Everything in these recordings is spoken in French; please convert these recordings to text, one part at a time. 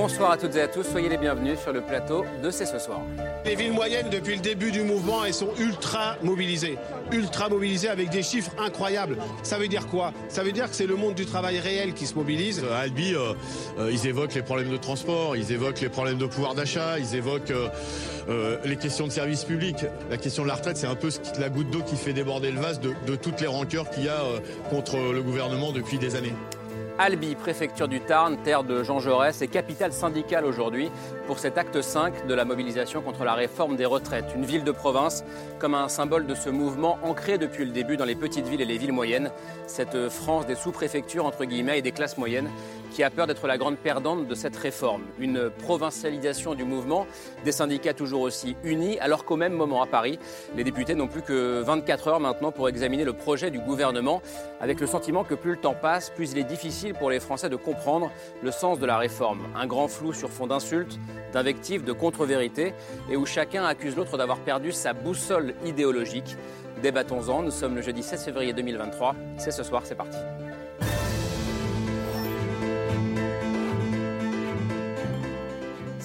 Bonsoir à toutes et à tous, soyez les bienvenus sur le plateau de C'est ce soir. Les villes moyennes, depuis le début du mouvement, elles sont ultra mobilisées. Ultra mobilisées avec des chiffres incroyables. Ça veut dire quoi? Ça veut dire que c'est le monde du travail réel qui se mobilise. À Albi, euh, euh, ils évoquent les problèmes de transport, ils évoquent les problèmes de pouvoir d'achat, ils évoquent euh, euh, les questions de services publics. La question de la retraite, c'est un peu ce qui- la goutte d'eau qui fait déborder le vase de, de toutes les rancœurs qu'il y a euh, contre le gouvernement depuis des années. Albi, préfecture du Tarn, terre de Jean Jaurès et capitale syndicale aujourd'hui pour cet acte 5 de la mobilisation contre la réforme des retraites. Une ville de province comme un symbole de ce mouvement ancré depuis le début dans les petites villes et les villes moyennes. Cette France des sous-préfectures, entre guillemets, et des classes moyennes qui a peur d'être la grande perdante de cette réforme. Une provincialisation du mouvement, des syndicats toujours aussi unis, alors qu'au même moment à Paris, les députés n'ont plus que 24 heures maintenant pour examiner le projet du gouvernement, avec le sentiment que plus le temps passe, plus il est difficile pour les Français de comprendre le sens de la réforme. Un grand flou sur fond d'insultes, d'invectives, de contre-vérités, et où chacun accuse l'autre d'avoir perdu sa boussole idéologique. Débattons-en, nous sommes le jeudi 16 février 2023, c'est ce soir, c'est parti.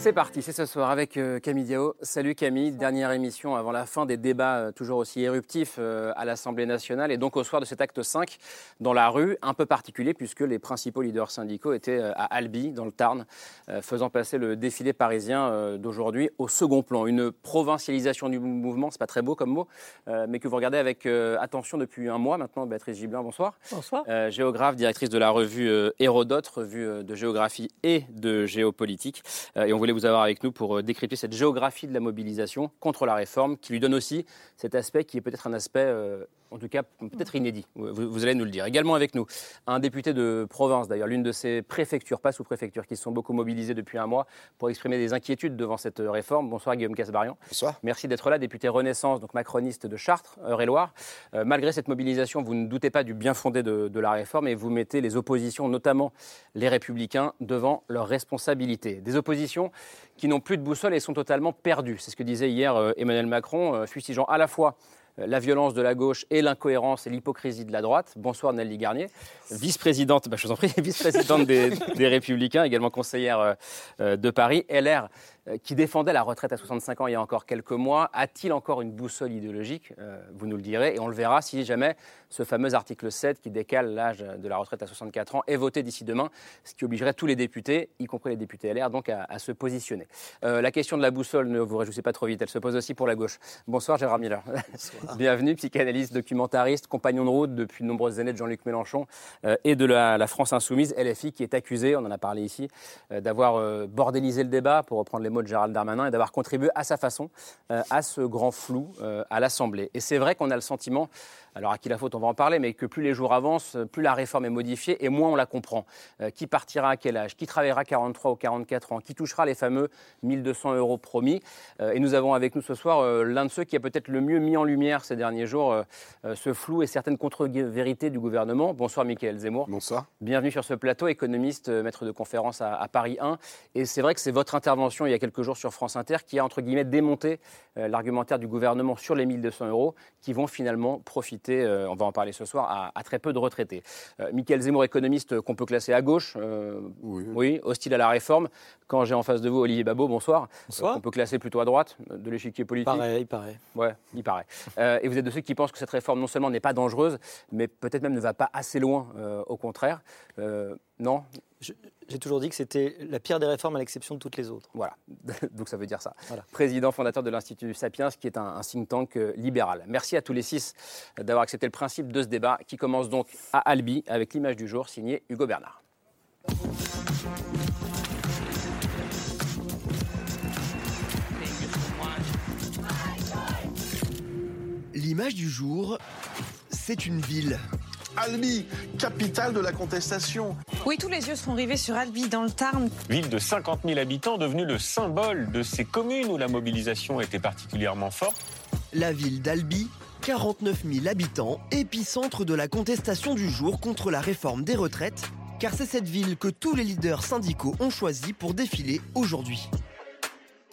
C'est parti, c'est ce soir avec euh, Camille Diao. Salut Camille, dernière émission avant la fin des débats euh, toujours aussi éruptifs euh, à l'Assemblée nationale et donc au soir de cet acte 5 dans la rue, un peu particulier puisque les principaux leaders syndicaux étaient à Albi, dans le Tarn, faisant passer le défilé parisien d'aujourd'hui au second plan. Une provincialisation du mouvement, c'est pas très beau comme mot, mais que vous regardez avec attention depuis un mois maintenant. Béatrice Gibelin, bonsoir. Bonsoir. Euh, géographe, directrice de la revue Hérodote, revue de géographie et de géopolitique. Et on voulait vous avoir avec nous pour euh, décrypter cette géographie de la mobilisation contre la réforme, qui lui donne aussi cet aspect qui est peut-être un aspect, euh, en tout cas, peut-être inédit. Vous, vous allez nous le dire. Également avec nous, un député de province, d'ailleurs, l'une de ces préfectures, pas sous-préfectures, qui se sont beaucoup mobilisées depuis un mois pour exprimer des inquiétudes devant cette euh, réforme. Bonsoir Guillaume Casbarian. Bonsoir. Merci d'être là, député Renaissance, donc macroniste de Chartres, Eure-et-Loire. Euh, malgré cette mobilisation, vous ne doutez pas du bien fondé de, de la réforme et vous mettez les oppositions, notamment les républicains, devant leurs responsabilités. Des oppositions qui n'ont plus de boussole et sont totalement perdues. C'est ce que disait hier euh, Emmanuel Macron, fustigeant à la fois la violence de la gauche et l'incohérence et l'hypocrisie de la droite. Bonsoir Nelly Garnier, vice-présidente, bah, vice-présidente des, des Républicains, également conseillère euh, euh, de Paris. LR euh, qui défendait la retraite à 65 ans il y a encore quelques mois, a-t-il encore une boussole idéologique Euh, Vous nous le direz et on le verra si jamais ce fameux article 7 qui décale l'âge de la retraite à 64 ans est voté d'ici demain, ce qui obligerait tous les députés, y compris les députés LR, donc à, à se positionner. Euh, la question de la boussole, ne vous réjouissez pas trop vite, elle se pose aussi pour la gauche. Bonsoir Gérard Miller. Bienvenue, psychanalyste, documentariste, compagnon de route depuis de nombreuses années de Jean-Luc Mélenchon euh, et de la, la France Insoumise, LFI, qui est accusée, on en a parlé ici, euh, d'avoir euh, bordélisé le débat, pour reprendre les de Gérald Darmanin, et d'avoir contribué à sa façon euh, à ce grand flou euh, à l'Assemblée. Et c'est vrai qu'on a le sentiment, alors à qui la faute, on va en parler, mais que plus les jours avancent, plus la réforme est modifiée et moins on la comprend. Euh, qui partira à quel âge? Qui travaillera 43 ou 44 ans? Qui touchera les fameux 1200 euros promis? Euh, Et nous avons avec nous ce soir euh, l'un de ceux qui a peut-être le mieux mis en lumière ces derniers jours ce flou et certaines contre-vérités du gouvernement. Bonsoir Mickaël Zemmour. Bonsoir. Bienvenue sur ce plateau, économiste, maître de conférence à, à Paris 1. Et c'est vrai que c'est votre intervention il y a quelques jours sur France Inter qui a, entre guillemets, démonté l'argumentaire du gouvernement sur les 1200 euros qui vont finalement profiter, euh, on va en parler ce soir, à, à très peu de retraités. Euh, Michael Zemmour, économiste euh, qu'on peut classer à gauche, euh, Oui. oui, hostile à la réforme. Quand j'ai en face de vous Olivier Babot, bonsoir, Bonsoir. Euh, qu'on peut classer plutôt à droite de l'échiquier politique. Pareil, pareil. Ouais, il paraît. Euh, et vous êtes de ceux qui pensent que cette réforme non seulement n'est pas dangereuse, mais peut-être même ne va pas assez loin, euh, au contraire. Non J'ai toujours dit que c'était la pire des réformes à l'exception de toutes les autres. Voilà, donc ça veut dire ça. Voilà. Président fondateur de l'Institut Sapiens, qui est un, un think tank euh, libéral. Merci à tous les six euh, d'avoir accepté le principe de ce débat, qui commence donc à Albi, avec l'image du jour signée Hugo Bernard. L'image du jour, c'est une ville. Albi, capitale de la contestation. Oui, tous les yeux sont rivés sur Albi, dans le Tarn. Ville de 50 000 habitants, devenue le symbole de ces communes où la mobilisation était particulièrement forte. La ville d'Albi, 49 000 habitants, épicentre de la contestation du jour contre la réforme des retraites, car c'est cette ville que tous les leaders syndicaux ont choisi pour défiler aujourd'hui.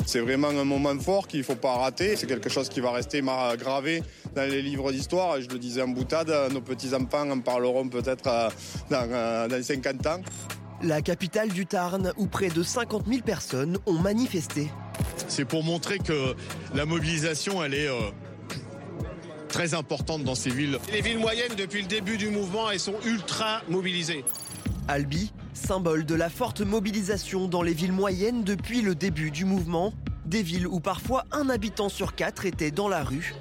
C'est vraiment un moment fort qu'il ne faut pas rater. C'est quelque chose qui va rester gravé dans les livres d'histoire. Je le disais en boutade, nos petits-enfants en parleront peut-être euh, dans, dans 50 ans. La capitale du Tarn, où près de 50 000 personnes ont manifesté. C'est pour montrer que la mobilisation, elle est euh, très importante dans ces villes. Les villes moyennes, depuis le début du mouvement, elles sont ultra mobilisées. Albi, symbole de la forte mobilisation dans les villes moyennes depuis le début du mouvement, des villes où parfois un habitant sur quatre était dans la rue,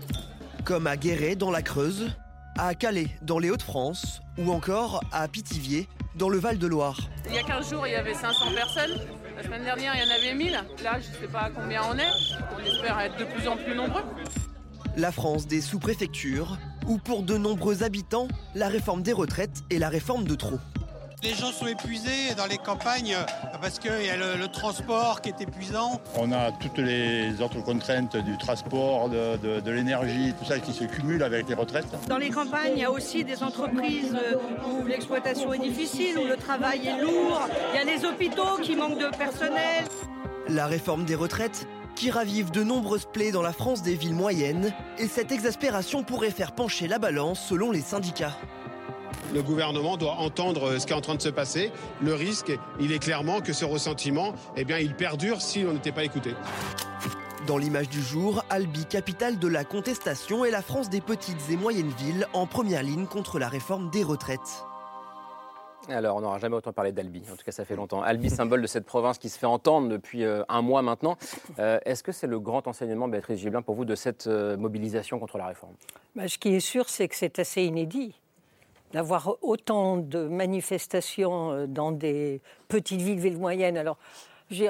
comme à Guéret dans la Creuse, à Calais dans les Hauts-de-France ou encore à Pithiviers dans le Val-de-Loire. Il y a 15 jours, il y avait 500 personnes. La semaine dernière, il y en avait 1000. Là, je ne sais pas combien on est. On espère être de plus en plus nombreux. La France des sous-préfectures, où pour de nombreux habitants, la réforme des retraites est la réforme de trop. Les gens sont épuisés dans les campagnes parce qu'il y a le, transport qui est épuisant. On a toutes les autres contraintes du transport, de, l'énergie, tout ça qui se cumule avec les retraites. Dans les campagnes, il y a aussi des entreprises où l'exploitation est difficile, où le travail est lourd. Il y a les hôpitaux qui manquent de personnel. La réforme des retraites qui ravive de nombreuses plaies dans la France des villes moyennes, et cette exaspération pourrait faire pencher la balance selon les syndicats. Le gouvernement doit entendre ce qui est en train de se passer. Le risque, il est clairement que ce ressentiment, eh bien, il perdure si on n'était pas écouté. Dans l'image du jour, Albi, capitale de la contestation, est la France des petites et moyennes villes en première ligne contre la réforme des retraites. Alors, on n'aura jamais autant parlé d'Albi. En tout cas, ça fait longtemps. Albi, symbole de cette province qui se fait entendre depuis euh, un mois maintenant. Euh, est-ce que c'est le grand enseignement, Béatrice Gibelin, pour vous, de cette euh, mobilisation contre la réforme? Bah, Ce qui est sûr, c'est que c'est assez inédit d'avoir autant de manifestations euh, dans des petites villes, villes moyennes. Alors,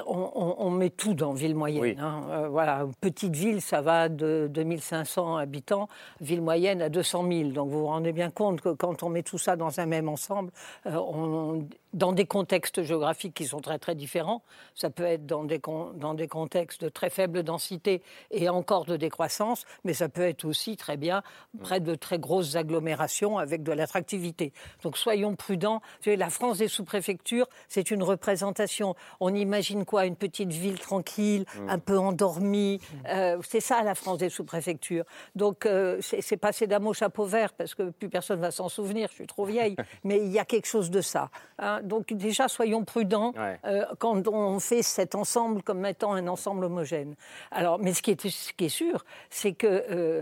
on, met tout dans ville moyenne. Hein. Euh, voilà, petite ville, ça va de 2500 habitants, ville moyenne à 200 000. Donc vous vous rendez bien compte que quand on met tout ça dans un même ensemble, euh, on, dans des contextes géographiques qui sont très très différents. Ça peut être dans des, dans des contextes de très faible densité et encore de décroissance, mais ça peut être aussi très bien près de très grosses agglomérations avec de l'attractivité. Donc soyons prudents. La France des sous-préfectures, c'est une représentation. On imagine quoi? Une petite ville tranquille, mmh. un peu endormie. Euh, c'est ça la France des sous-préfectures. Donc euh, c'est passé d'un mot chapeau vert parce que plus personne va s'en souvenir. Je suis trop vieille, mais il y a quelque chose de ça. Hein donc déjà, soyons prudents euh, quand on fait cet ensemble comme étant un ensemble homogène. Alors, mais ce qui est, ce qui est sûr, c'est que euh,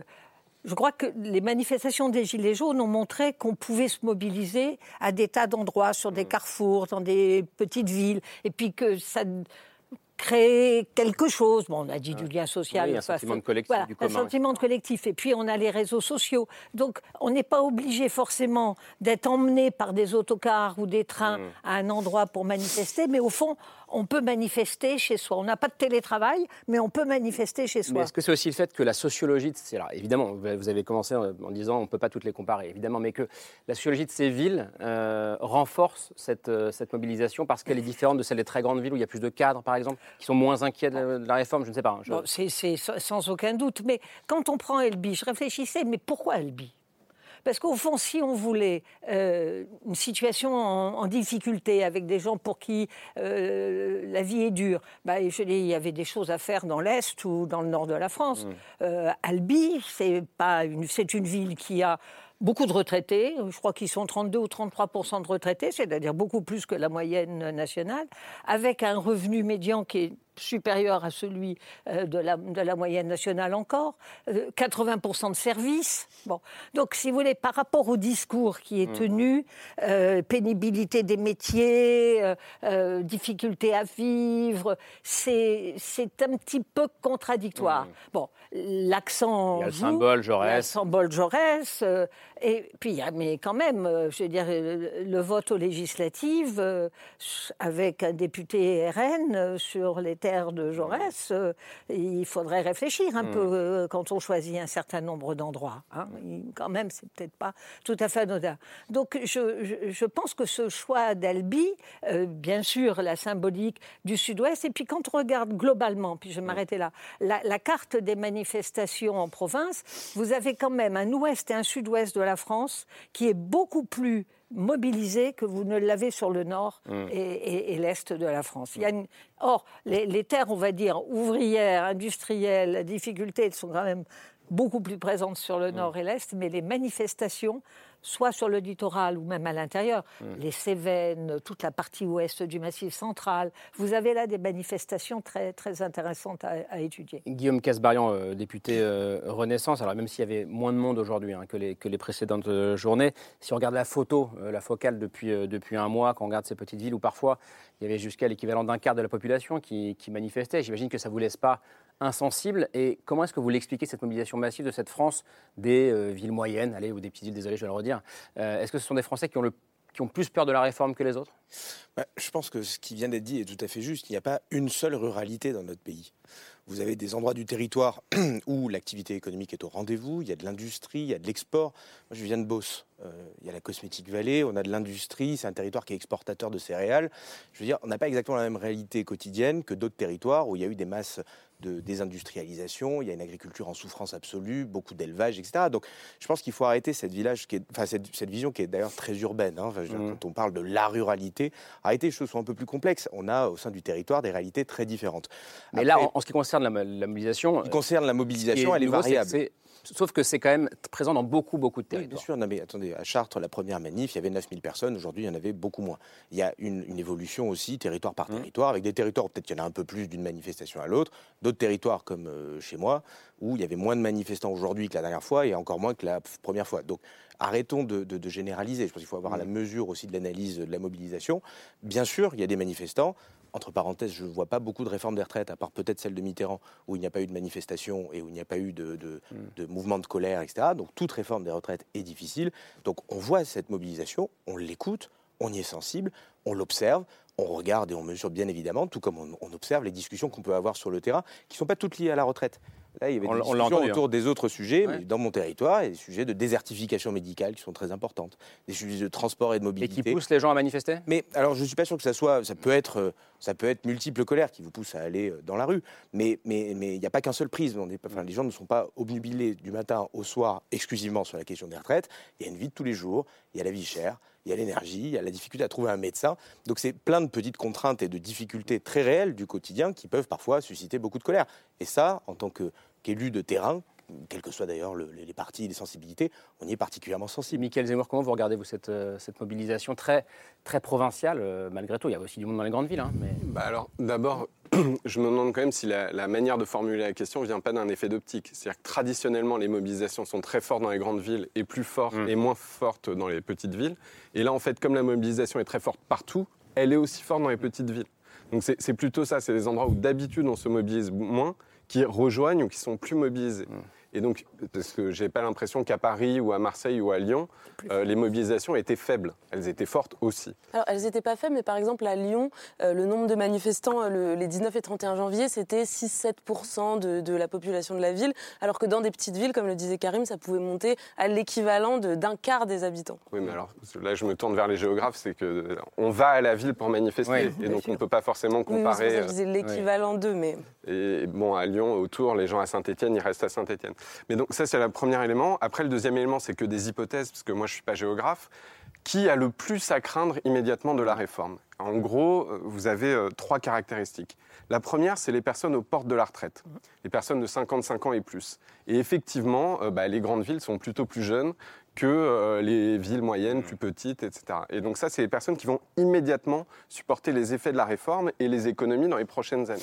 je crois que les manifestations des Gilets jaunes ont montré qu'on pouvait se mobiliser à des tas d'endroits, sur des mm. carrefours, dans des petites villes, et puis que ça créer quelque chose. Bon, on a dit du lien social. un sentiment de collectif. un sentiment de collectif. Et puis, on a les réseaux sociaux. Donc, on n'est pas obligé forcément d'être emmené par des autocars ou des trains mm. à un endroit pour manifester. Mais au fond, on peut manifester chez soi. On n'a pas de télétravail, mais on peut manifester chez soi. Est-ce que c'est aussi le fait que la sociologie, c'est là, évidemment, vous avez commencé en disant on ne peut pas toutes les comparer, évidemment, mais que la sociologie de ces villes euh, renforce cette, euh, cette mobilisation parce qu'elle est différente de celle des très grandes villes où il y a plus de cadres, par exemple, qui sont moins inquiets de, la réforme, je ne sais pas. Hein, c'est sans aucun doute. Mais quand on prend Elbi, je réfléchissais, mais pourquoi Elbi parce qu'au fond, si on voulait euh, une situation en, difficulté avec des gens pour qui euh, la vie est dure, bah, je dis, il y avait des choses à faire dans l'Est ou dans le nord de la France. Mmh. Euh, Albi, c'est une, une ville qui a beaucoup de retraités, je crois qu'ils sont 32 ou 33 de retraités, c'est-à-dire beaucoup plus que la moyenne nationale, avec un revenu médian qui est supérieur à celui euh, de la, de la moyenne nationale encore, 80% euh, de services. Bon. Donc, si vous voulez, par rapport au discours qui est mmh. tenu, euh, pénibilité des métiers, difficulté à vivre, c'est un petit peu contradictoire. Mmh. Bon, l'accent. Il y a le symbole Jaurès. Le symbole Jaurès. et puis, mais quand même, je veux dire, le vote aux législatives avec un député RN sur les thèmes de Jaurès, euh, il faudrait réfléchir un Mm. peu euh, quand on choisit un certain nombre d'endroits. hein. Quand même, c'est peut-être pas tout à fait anodin. Donc, je, je- je pense que ce choix d'Albi, euh, bien sûr, la symbolique du Sud-Ouest, et puis quand on regarde globalement, puis je vais m'arrêter là, la, la carte des manifestations en province, vous avez quand même un Ouest et un Sud-Ouest de la France qui est beaucoup plus mobilisé que vous ne l'avez sur le nord Mm. et, et- et l'est de la France. Il y a une- Or, les, les terres, on va dire, ouvrières, industrielles, la difficulté, elles sont quand même beaucoup plus présentes sur le nord et l'est, mais les manifestations, soit sur le littoral ou même à l'intérieur, les Cévennes, toute la partie ouest du Massif central, vous avez là des manifestations très, très intéressantes à, à étudier. Guillaume Casbarian, euh, député euh, Renaissance, alors même s'il y avait moins de monde aujourd'hui hein, que, les, que les précédentes euh, journées, si on regarde la photo, la focale depuis, depuis un mois, quand on regarde ces petites villes où parfois il y avait jusqu'à l'équivalent d'un quart de la population qui, qui manifestait, j'imagine que ça ne vous laisse pas insensible. Et comment est-ce que vous l'expliquez, cette mobilisation massive de cette France des euh, villes moyennes, allez, ou des petites villes, désolé, je vais le redire Euh, Est-ce que ce sont des Français qui ont, le, qui ont plus peur de la réforme que les autres? Bah, je pense que ce qui vient d'être dit est tout à fait juste. Il n'y a pas une seule ruralité dans notre pays. Vous avez des endroits du territoire où l'activité économique est au rendez-vous, il y a de l'industrie, il y a de l'export. Moi, je viens de Beauce. Euh, il y a la Cosmétique Vallée, on a de l'industrie, c'est un territoire qui est exportateur de céréales. Je veux dire, on n'a pas exactement la même réalité quotidienne que d'autres territoires où il y a eu des masses de désindustrialisation, il y a une agriculture en souffrance absolue, beaucoup d'élevage, etc. Donc, je pense qu'il faut arrêter cette, village qui est, enfin, cette, cette vision qui est d'ailleurs très urbaine. hein. Enfin, dire, Mhm. Quand on parle de la ruralité, arrêter les choses sont un peu plus complexes. On a au sein du territoire des réalités très différentes. Mais là, en, en ce qui concerne la, la mobilisation. concerne la mobilisation, elle est variable. Sauf que c'est quand même présent dans beaucoup, beaucoup de Oui, bien territoires. sûr. Non, mais attendez, à Chartres, la première manif, il y avait 9000 personnes. Aujourd'hui, il y en avait beaucoup moins. Il y a une, une évolution aussi, territoire par territoire, avec des territoires où peut-être qu'il y en a un peu plus d'une manifestation à l'autre. D'autres territoires, comme euh, chez moi, où il y avait moins de manifestants aujourd'hui que la dernière fois et encore moins que la première fois. Donc, arrêtons de, de- de généraliser. Je pense qu'il faut avoir à la mesure aussi de l'analyse de la mobilisation. Bien sûr, il y a des manifestants. Entre parenthèses, je ne vois pas beaucoup de réformes des retraites, à part peut-être celle de Mitterrand, où il n'y a pas eu de manifestation et où il n'y a pas eu de, de, de mouvement de colère, etc. Donc toute réforme des retraites est difficile. Donc on voit cette mobilisation, on l'écoute, on y est sensible, on l'observe, on regarde et on mesure bien évidemment, tout comme on, on observe les discussions qu'on peut avoir sur le terrain, qui ne sont pas toutes liées à la retraite. Là, il y avait On des on discussions entendu, autour hein. des autres sujets, Ouais. mais dans mon territoire, il y a des sujets de désertification médicale qui sont très importantes, des sujets de transport et de Et mobilité. qui poussent les gens à manifester? Mais alors, je ne suis pas sûr que ça soit. Ça peut être, euh, ça peut être multiples colères qui vous poussent à aller euh, dans la rue. Mais mais mais il n'y a pas qu'un seul prisme. On est pas- enfin, les gens ne sont pas obnubilés du matin au soir exclusivement sur la question des retraites. Il y a une vie de tous les jours. Il y a la vie chère. Il y a l'énergie. Il y a la difficulté à trouver un médecin. Donc c'est plein de petites contraintes et de difficultés très réelles du quotidien qui peuvent parfois susciter beaucoup de colère. Et ça, en tant qu'élu de terrain. Quels que soient d'ailleurs le- les partis, les sensibilités, on y est particulièrement sensible. Michael Zemmour, comment vous regardez vous cette, euh, cette mobilisation très, très provinciale euh, malgré tout? Il y a aussi du monde dans les grandes villes. hein, mais... Bah alors, d'abord, je me demande quand même si la, la manière de formuler la question vient pas d'un effet d'optique. C'est-à-dire que traditionnellement, les mobilisations sont très fortes dans les grandes villes et plus fortes Mm. et moins fortes dans les petites villes. Et là, en fait, comme la mobilisation est très forte partout, elle est aussi forte dans les petites villes. Donc c'est c'est plutôt ça, c'est les endroits où d'habitude on se mobilise moins, qui rejoignent ou qui sont plus mobilisés. Et donc, parce que j'ai pas l'impression qu'à Paris ou à Marseille ou à Lyon, euh, les mobilisations étaient faibles. Elles étaient fortes aussi. Alors, elles n'étaient pas faibles, mais par exemple, à Lyon, euh, le nombre de manifestants euh, le- les 19 et 31 janvier, c'était 6-7% de, de la population de la ville, alors que dans des petites villes, comme le disait Karim, ça pouvait monter à l'équivalent de- d'un quart des habitants. Oui, mais alors là, je me tourne vers les géographes, c'est que on va à la ville pour manifester, Oui, et donc sûr. on ne peut pas forcément Oui, mais comparer. disais l'équivalent d'eux, mais... Et bon, à Lyon, autour, les gens à Saint-Étienne, ils restent à Saint-Étienne. Mais donc ça, c'est le premier élément. Après, le deuxième élément, c'est que des hypothèses, parce que moi, je suis pas géographe. Qui a le plus à craindre immédiatement de la réforme? En gros, euh, vous avez euh, trois caractéristiques. La première, c'est les personnes aux portes de la retraite, les personnes de 55 ans et plus. Et effectivement, euh, bah, les grandes villes sont plutôt plus jeunes que les villes moyennes, plus petites, etc. Et donc ça, c'est les personnes qui vont immédiatement supporter les effets de la réforme et les économies dans les prochaines années.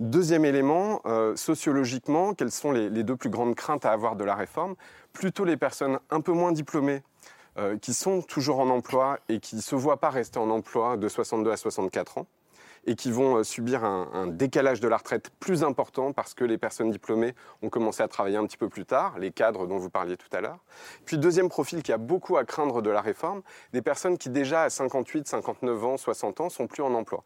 Deuxième élément, euh, sociologiquement, quelles sont les, deux plus grandes craintes à avoir de la réforme? Plutôt les personnes un peu moins diplômées, euh, qui sont toujours en emploi et qui ne se voient pas rester en emploi de 62 à 64 ans et qui vont euh, subir un, un décalage de la retraite plus important parce que les personnes diplômées ont commencé à travailler un petit peu plus tard, les cadres dont vous parliez tout à l'heure. Puis deuxième profil qui a beaucoup à craindre de la réforme, des personnes qui déjà à 58, 59 ans, 60 ans sont plus en emploi.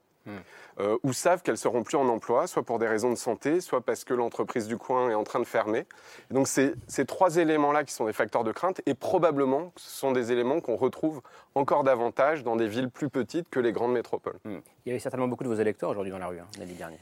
Euh, ou savent qu'elles seront plus en emploi, soit pour des raisons de santé, soit parce que l'entreprise du coin est en train de fermer. Et donc c'est ces trois éléments-là qui sont des facteurs de crainte et probablement ce sont des éléments qu'on retrouve encore davantage dans des villes plus petites que les grandes métropoles. Il y avait certainement beaucoup de vos électeurs aujourd'hui dans la rue hein, l'année dernière.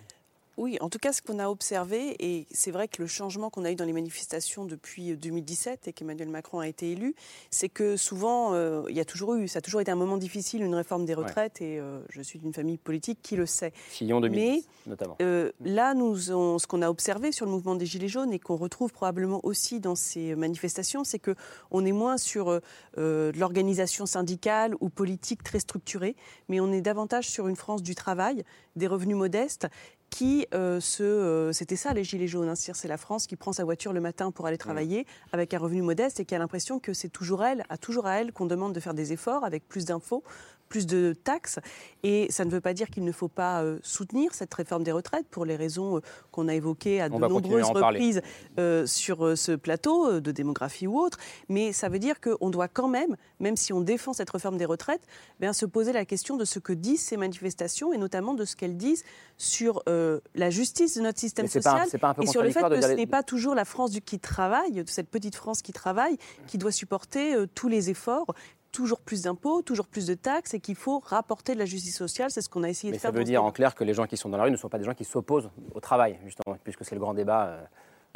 Oui, en tout cas, ce qu'on a observé, et c'est vrai que le changement qu'on a eu dans les manifestations depuis 2017 et qu'Emmanuel Macron a été élu, c'est que souvent, euh, il y a toujours eu, ça a toujours été un moment difficile, une réforme des retraites, et euh, je suis d'une famille politique qui le sait. Fillon 2010, Mais notamment. euh, là, nous, on- ce qu'on a observé sur le mouvement des Gilets jaunes et qu'on retrouve probablement aussi dans ces manifestations, c'est que on est moins sur euh, euh, de l'organisation syndicale ou politique très structurée, mais on est davantage sur une France du travail, des revenus modestes qui euh, se, euh, c'était ça les gilets jaunes, hein, c'est la France qui prend sa voiture le matin pour aller travailler avec un revenu modeste et qui a l'impression que c'est toujours elle, à toujours à elle qu'on demande de faire des efforts avec plus d'infos, plus de taxes. Et ça ne veut pas dire qu'il ne faut pas euh, soutenir cette réforme des retraites pour les raisons euh, qu'on a évoquées à de à nombreuses reprises euh, sur ce plateau de démographie ou autre. Mais ça veut dire qu'on doit quand même, même si on défend cette réforme des retraites, bien, se poser la question de ce que disent ces manifestations et notamment de ce qu'elles disent sur euh, la justice de notre système pas social pas et sur le fait que ce les- n'est pas toujours la France du- qui travaille, cette petite France qui travaille, qui doit supporter euh, tous les efforts. Toujours plus d'impôts, toujours plus de taxes et qu'il faut rapporter de la justice sociale. C'est ce qu'on a essayé Mais de ça faire. veut dans ce dire en clair que les gens qui sont dans la rue ne sont pas des gens qui s'opposent au travail, justement, puisque c'est le grand débat. euh.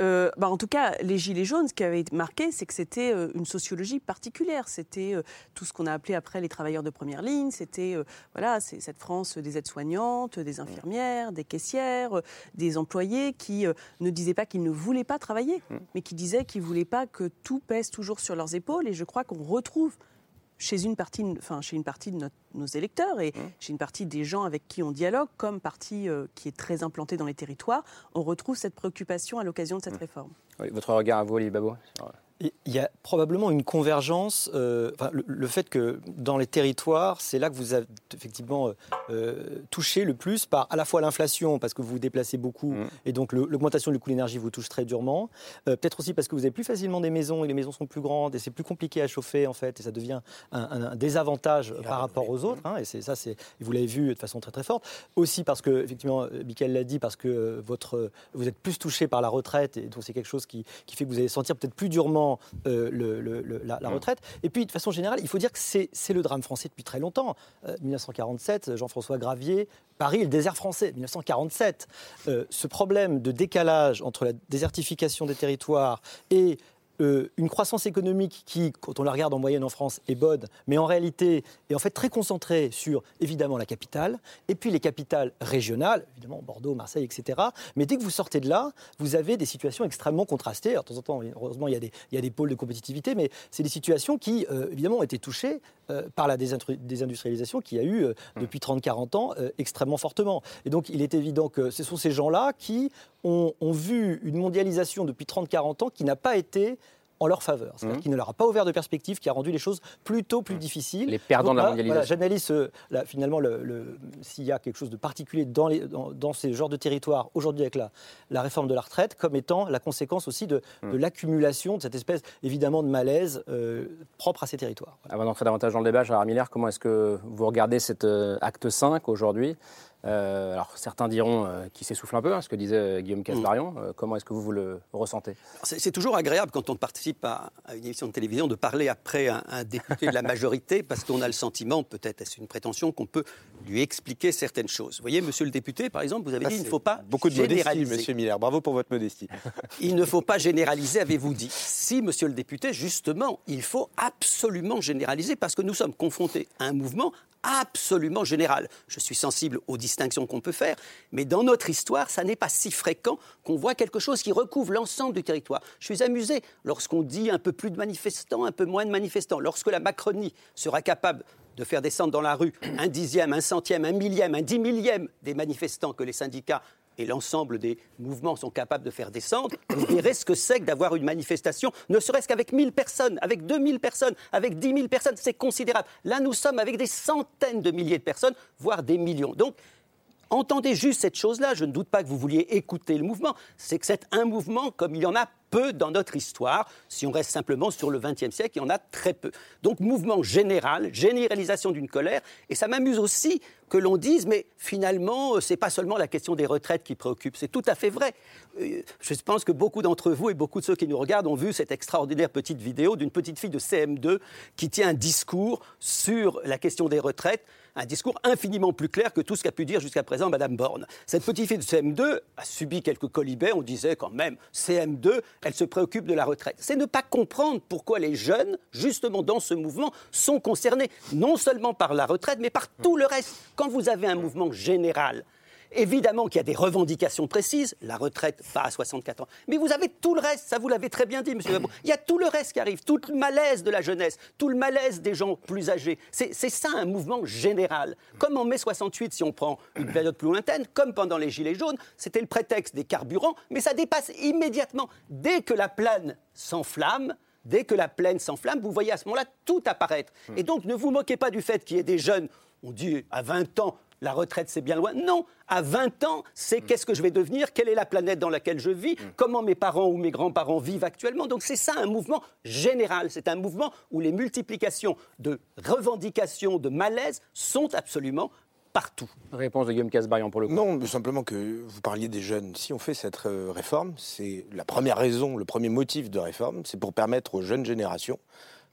Euh, bah, en tout cas, les Gilets jaunes, ce qui avait été marqué, c'est que c'était euh, une sociologie particulière. C'était euh, tout ce qu'on a appelé après les travailleurs de première ligne. C'était voilà, c'est cette France des aides-soignantes, des infirmières, des caissières, des employés qui ne disaient pas qu'ils ne voulaient pas travailler, mais qui disaient qu'ils ne voulaient pas que tout pèse toujours sur leurs épaules. Et je crois qu'on retrouve chez une partie, enfin, chez une partie de notre- nos électeurs et chez une partie des gens avec qui on dialogue, comme partie euh, qui est très implantée dans les territoires, on retrouve cette préoccupation à l'occasion de cette réforme. Oui, votre regard à vous, Olivier Babot Et Il y a probablement une convergence, euh, enfin, le, le fait que dans les territoires, c'est là que vous avez effectivement euh, euh, touché le plus par à la fois l'inflation, parce que vous vous déplacez beaucoup, et donc l'augmentation du coût de l'énergie vous touche très durement. Euh, Peut-être aussi parce que vous avez plus facilement des maisons, et les maisons sont plus grandes, et c'est plus compliqué à chauffer, en fait, et ça devient un, un- un désavantage par rapport aux autres. hein, et c'est ça, vous l'avez vu de façon très très forte. Aussi parce que, effectivement, Michael l'a dit, parce que votre, vous êtes plus touché par la retraite, et donc c'est quelque chose qui, qui fait que vous allez sentir peut-être plus durement euh, le- le- le- la, la retraite. Et puis, de façon générale, il faut dire que c'est c'est le drame français depuis très longtemps. Euh, 1947, Jean-François Gravier, Paris et le désert français, 1947. Euh, ce problème de décalage entre la désertification des territoires et euh, une croissance économique qui, quand on la regarde en moyenne en France, est bonne, mais en réalité est en fait très concentrée sur évidemment la capitale, et puis les capitales régionales, évidemment Bordeaux, Marseille, etc. Mais dès que vous sortez de là, vous avez des situations extrêmement contrastées. Alors, de temps en temps, heureusement, il y a des, il y a des pôles de compétitivité, mais c'est des situations qui, euh, évidemment, ont été touchées euh, par la désindustrialisation qui a eu euh, depuis 30-40 ans euh, extrêmement fortement. Et donc, il est évident que ce sont ces gens-là qui ont, ont vu une mondialisation depuis 30-40 ans qui n'a pas été en leur faveur. C'est-à-dire qui ne leur a pas ouvert de perspective, qui a rendu les choses plutôt plus difficiles. Les perdants de la mondialisation. voilà, J'analyse euh, là, finalement le- le- s'il y a quelque chose de particulier dans, les, dans, dans ces genres de territoires aujourd'hui avec la, la réforme de la retraite comme étant la conséquence aussi de, de l'accumulation de cette espèce évidemment de malaise euh, propre à ces territoires. Avant d'entrer davantage dans le débat, Gérard Miller, comment est-ce que vous regardez cet euh, acte 5 aujourd'hui? Euh, Alors, certains diront euh, qu'il s'essouffle un peu, hein, ce que disait euh, Guillaume Casbarian. Euh, comment est-ce que vous, vous le ressentez? C'est c'est toujours agréable quand on participe à, à une émission de télévision de parler après un, un député de la majorité parce qu'on a le sentiment, peut-être est-ce une prétention, qu'on peut lui expliquer certaines choses. Vous voyez, monsieur le député, par exemple, vous avez Ça, dit qu'il ne faut pas Beaucoup de modestie, généraliser. monsieur Miller. Bravo pour votre modestie. Il ne faut pas généraliser, avez-vous dit. Si, monsieur le député, justement, il faut absolument généraliser parce que nous sommes confrontés à un mouvement absolument général. Je suis sensible aux distinctions qu'on peut faire, mais dans notre histoire, ça n'est pas si fréquent qu'on voit quelque chose qui recouvre l'ensemble du territoire. Je suis amusé lorsqu'on dit un peu plus de manifestants, un peu moins de manifestants. Lorsque la Macronie sera capable de faire descendre dans la rue un dixième, un centième, un millième, un dix millième des manifestants que les syndicats et l'ensemble des mouvements sont capables de faire descendre, vous verrez ce que c'est que d'avoir une manifestation, ne serait-ce qu'avec 1000 personnes, avec 2000 personnes, avec 10 000 personnes, c'est considérable. Là, nous sommes avec des centaines de milliers de personnes, voire des millions. Donc, Entendez juste cette chose-là, je ne doute pas que vous vouliez écouter le mouvement, c'est que c'est un mouvement comme il y en a peu dans notre histoire. Si on reste simplement sur le XXe siècle, il y en a très peu. Donc mouvement général, généralisation d'une colère. Et ça m'amuse aussi que l'on dise, mais finalement, c'est pas seulement la question des retraites qui préoccupe. C'est tout à fait vrai. Euh, Je pense que beaucoup d'entre vous et beaucoup de ceux qui nous regardent ont vu cette extraordinaire petite vidéo d'une petite fille de CM2 qui tient un discours sur la question des retraites un discours infiniment plus clair que tout ce qu'a pu dire jusqu'à présent Madame Borne. Cette petite fille de CM2 a subi quelques colibets, on disait quand même, CM2, elle se préoccupe de la retraite. C'est ne pas comprendre pourquoi les jeunes, justement dans ce mouvement, sont concernés non seulement par la retraite, mais par tout le reste. Quand vous avez un mouvement général, Évidemment qu'il y a des revendications précises, la retraite pas à 64 ans, mais vous avez tout le reste, ça vous l'avez très bien dit, monsieur. Il y a tout le reste qui arrive, tout le malaise de la jeunesse, tout le malaise des gens plus âgés. C'est ça un mouvement général. Comme en mai 68, si on prend une période plus lointaine, comme pendant les Gilets jaunes, c'était le prétexte des carburants, mais ça dépasse immédiatement. Dès que la plaine s'enflamme, Dès que la plaine s'enflamme, vous voyez à ce moment-là tout apparaître. Et donc, ne vous moquez pas du fait qu'il y ait des jeunes, on dit à 20 ans, la retraite c'est bien loin. Non, à 20 ans, c'est qu'est-ce que je vais devenir, quelle est la planète dans laquelle je vis, comment mes parents ou mes grands-parents vivent actuellement? Donc c'est ça un mouvement général, c'est un mouvement où les multiplications de revendications, de malaise sont absolument partout. Réponse de Guillaume Casbarian pour le coup. Non, mais simplement que vous parliez des jeunes. Si on fait cette euh, réforme, c'est la première raison, le premier motif de réforme, c'est pour permettre aux jeunes générations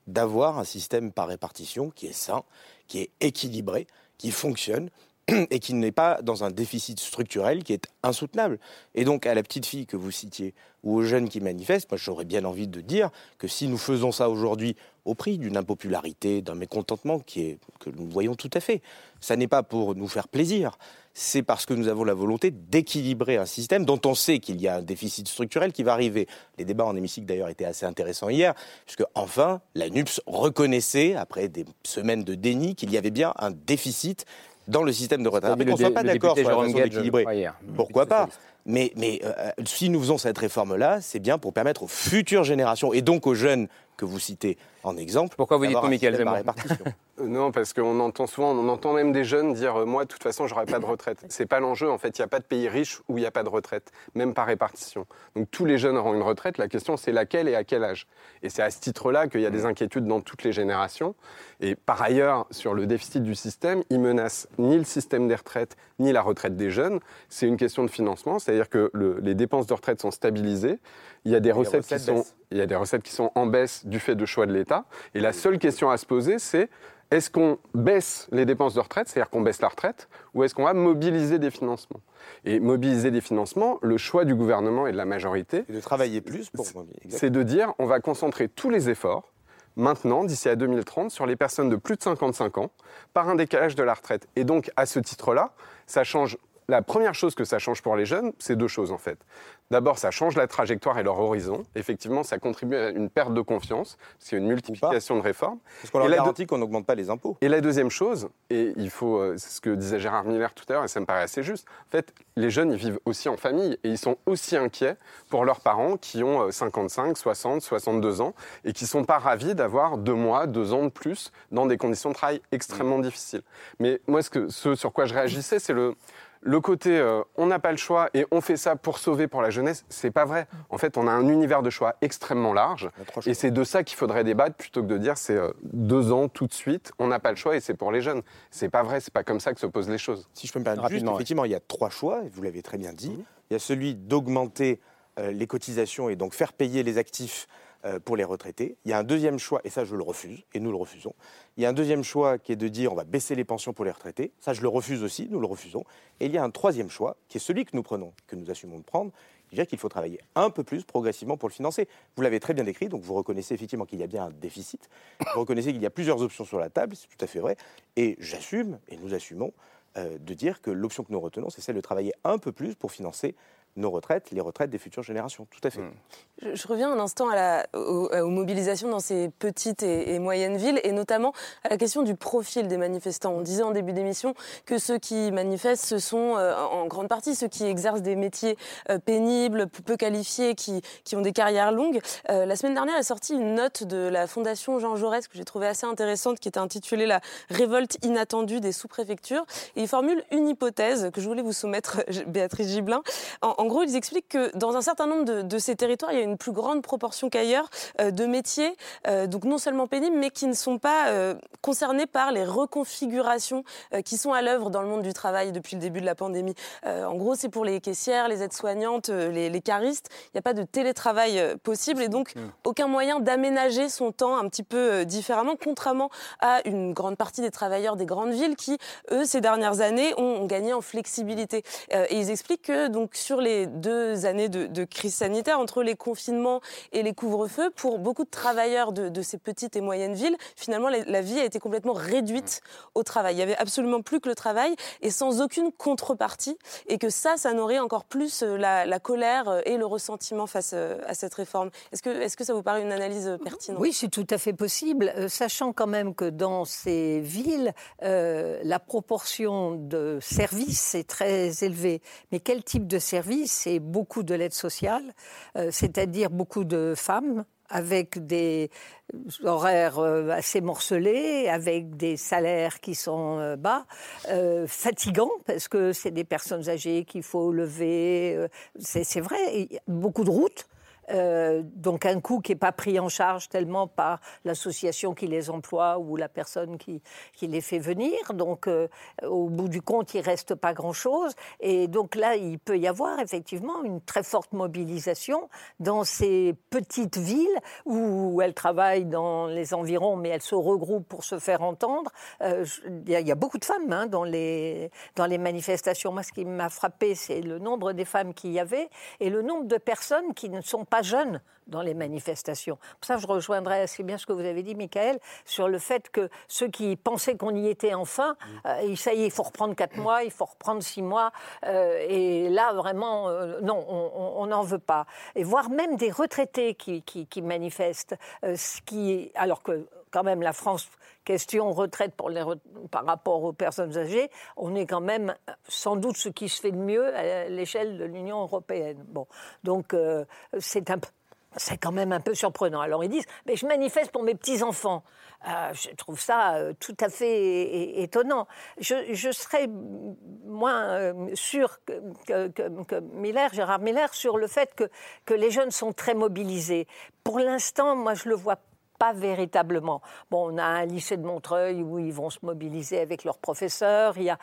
d'avoir un système par répartition qui est sain, qui est équilibré, qui fonctionne et qui n'est pas dans un déficit structurel qui est insoutenable. Et donc à la petite fille que vous citiez ou aux jeunes qui manifestent, moi j'aurais bien envie de dire que si nous faisons ça aujourd'hui au prix d'une impopularité, d'un mécontentement qui est, que nous voyons tout à fait, ça n'est pas pour nous faire plaisir, c'est parce que nous avons la volonté d'équilibrer un système dont on sait qu'il y a un déficit structurel qui va arriver. Les débats en hémicycle d'ailleurs étaient assez intéressants hier, puisque enfin la NUPS reconnaissait, après des semaines de déni, qu'il y avait bien un déficit dans le système de retraite. Mais qu'on ne soit pas d'accord sur la façon d'équilibrer. hier. Pourquoi pas mais, mais euh, si nous faisons cette réforme-là, c'est bien pour permettre aux futures générations et donc aux jeunes que vous citez en exemple. Pourquoi vous dites non, Michael Zemmour. Euh, Non, parce qu'on entend souvent, on entend même des jeunes dire euh, Moi, de toute façon, j'aurai pas de retraite. C'est pas l'enjeu. En fait, il n'y a pas de pays riche où il n'y a pas de retraite, même par répartition. Donc, tous les jeunes auront une retraite. La question, c'est laquelle et à quel âge? Et c'est à ce titre-là qu'il y a des inquiétudes dans toutes les générations. Et par ailleurs, sur le déficit du système, il menace ni le système des retraites, ni la retraite des jeunes. C'est une question de financement, c'est-à-dire que le- les dépenses de retraite sont stabilisées. Il y a des recettes, recettes qui sont, baissent. il y a des recettes qui sont en baisse du fait de choix de l'État. Et la seule question à se poser, c'est est-ce qu'on baisse les dépenses de retraite, c'est-à-dire qu'on baisse la retraite, ou est-ce qu'on va mobiliser des financements? Et mobiliser des financements, le choix du gouvernement et de la majorité, Et de travailler plus pour c'est de dire on va concentrer tous les efforts maintenant, d'ici à 2030, sur les personnes de plus de 55 ans, par un décalage de la retraite. Et donc, à ce titre-là, ça change. La première chose que ça change pour les jeunes, c'est deux choses en fait. D'abord, ça change la trajectoire et leur horizon. Effectivement, ça contribue à une perte de confiance, parce qu'il y a une multiplication de réformes. Parce qu'on leur Et garantit qu'on n'augmente pas les impôts. et la deuxième chose, et il faut, euh, c'est ce que disait Gérard Miller tout à l'heure, et ça me paraît assez juste, en fait, les jeunes, ils vivent aussi en famille, et ils sont aussi inquiets pour leurs parents qui ont euh, 55, 60, 62 ans, et qui sont pas ravis d'avoir deux mois, deux ans de plus dans des conditions de travail extrêmement difficiles. Mais moi, ce, que, ce sur quoi je réagissais, c'est le, le côté euh, on n'a pas le choix et on fait ça pour sauver pour la jeunesse, c'est pas vrai. En fait, on a un univers de choix extrêmement large et c'est de ça qu'il faudrait débattre plutôt que de dire c'est euh, deux ans tout de suite, on n'a pas le choix et c'est pour les jeunes. C'est pas vrai, c'est pas comme ça que se posent les choses. Si je peux me permettre juste, effectivement, il y a trois choix, et vous l'avez très bien dit. Il y a celui d'augmenter euh, les cotisations et donc faire payer les actifs euh, pour les retraités. Il y a un deuxième choix, et ça je le refuse, et nous le refusons. Il y a un deuxième choix qui est de dire on va baisser les pensions pour les retraités. Ça je le refuse aussi, nous le refusons. Et il y a un troisième choix, qui est celui que nous prenons, que nous assumons de prendre, qui veut dire qu'il faut travailler un peu plus progressivement pour le financer. Vous l'avez très bien décrit, donc vous reconnaissez effectivement qu'il y a bien un déficit. Vous reconnaissez qu'il y a plusieurs options sur la table, c'est tout à fait vrai. Et j'assume, et nous assumons, euh, de dire que l'option que nous retenons, c'est celle de travailler un peu plus pour financer nos retraites, les retraites des futures générations. Tout à fait. Je, je reviens un instant à la, aux, aux mobilisations dans ces petites et, et moyennes villes, et notamment à la question du profil des manifestants. On disait en début d'émission que ceux qui manifestent, ce sont euh, en grande partie ceux qui exercent des métiers euh, pénibles, peu peu qualifiés, qui, qui ont des carrières longues. Euh, la semaine dernière est sortie une note de la Fondation Jean Jaurès que j'ai trouvée assez intéressante, qui était intitulée La révolte inattendue des sous-préfectures. Et il formule une hypothèse que je voulais vous soumettre, Béatrice Gibelin, en, en gros, ils expliquent que dans un certain nombre de, ces territoires, il y a une plus grande proportion qu'ailleurs de métiers, donc non seulement pénibles, mais qui ne sont pas concernés par les reconfigurations qui sont à l'œuvre dans le monde du travail depuis le début de la pandémie. en gros, c'est pour les caissières, les aides-soignantes, les, les caristes. Il n'y a pas de télétravail possible et donc aucun moyen d'aménager son temps un petit peu différemment, contrairement à une grande partie des travailleurs des grandes villes qui, eux, ces dernières années, ont, gagné en flexibilité. Euh, et ils expliquent que donc sur les deux années de, crise sanitaire, entre les confinements et les couvre-feux, pour beaucoup de travailleurs de, ces petites et moyennes villes, finalement, la, vie a été complètement réduite au travail. Il y avait absolument plus que le travail et sans aucune contrepartie. Et que ça, ça nourrit encore plus euh, la, colère euh, et le ressentiment face à cette réforme. Est-ce que, est que ça vous paraît une analyse pertinente? Oui, c'est tout à fait possible, sachant quand même que dans ces villes, la proportion de services est très élevée. Mais quel type de service C'est beaucoup de l'aide sociale, euh, c'est-à-dire beaucoup de femmes avec des horaires euh, assez morcelés, avec des salaires qui sont euh, bas, fatigants, parce que c'est des personnes âgées qu'il faut lever. C'est vrai, beaucoup de routes. Euh, donc un coût qui n'est pas pris en charge tellement par l'association qui les emploie ou la personne qui, les fait venir. Donc euh, au bout du compte, il ne reste pas grand-chose. Et donc là, il peut y avoir effectivement une très forte mobilisation dans ces petites villes où elles travaillent dans les environs, mais elles se regroupent pour se faire entendre. Euh, il y, a beaucoup de femmes hein, dans, les, dans les manifestations. Moi, ce qui m'a frappé, c'est le nombre des femmes qu'il y avait et le nombre de personnes qui ne sont pas jeunes dans les manifestations. Pour ça, je rejoindrai assez bien ce que vous avez dit, Michael, sur le fait que ceux qui pensaient qu'on y était enfin, mm. euh, ça y est, il faut reprendre quatre mois, il faut reprendre six mois, euh, et là, vraiment, euh, non, on n'en veut pas. Et voir même des retraités qui, qui, manifestent, ce qui, alors que quand même la France question retraite pour les, par rapport aux personnes âgées, on est quand même sans doute ce qui se fait de mieux à l'échelle de l'Union européenne. Bon, donc c'est un c'est quand même un peu surprenant. Alors ils disent, mais je manifeste pour mes petits-enfants. Euh, je trouve ça euh, tout à fait étonnant. Je, serais moins euh, sûr que, Miller, Gérard Miller, sur le fait que, que les jeunes sont très mobilisés. Pour l'instant, moi, je le vois pas véritablement. Bon, on a un lycée de Montreuil où ils vont se mobiliser avec leurs professeurs. Il y a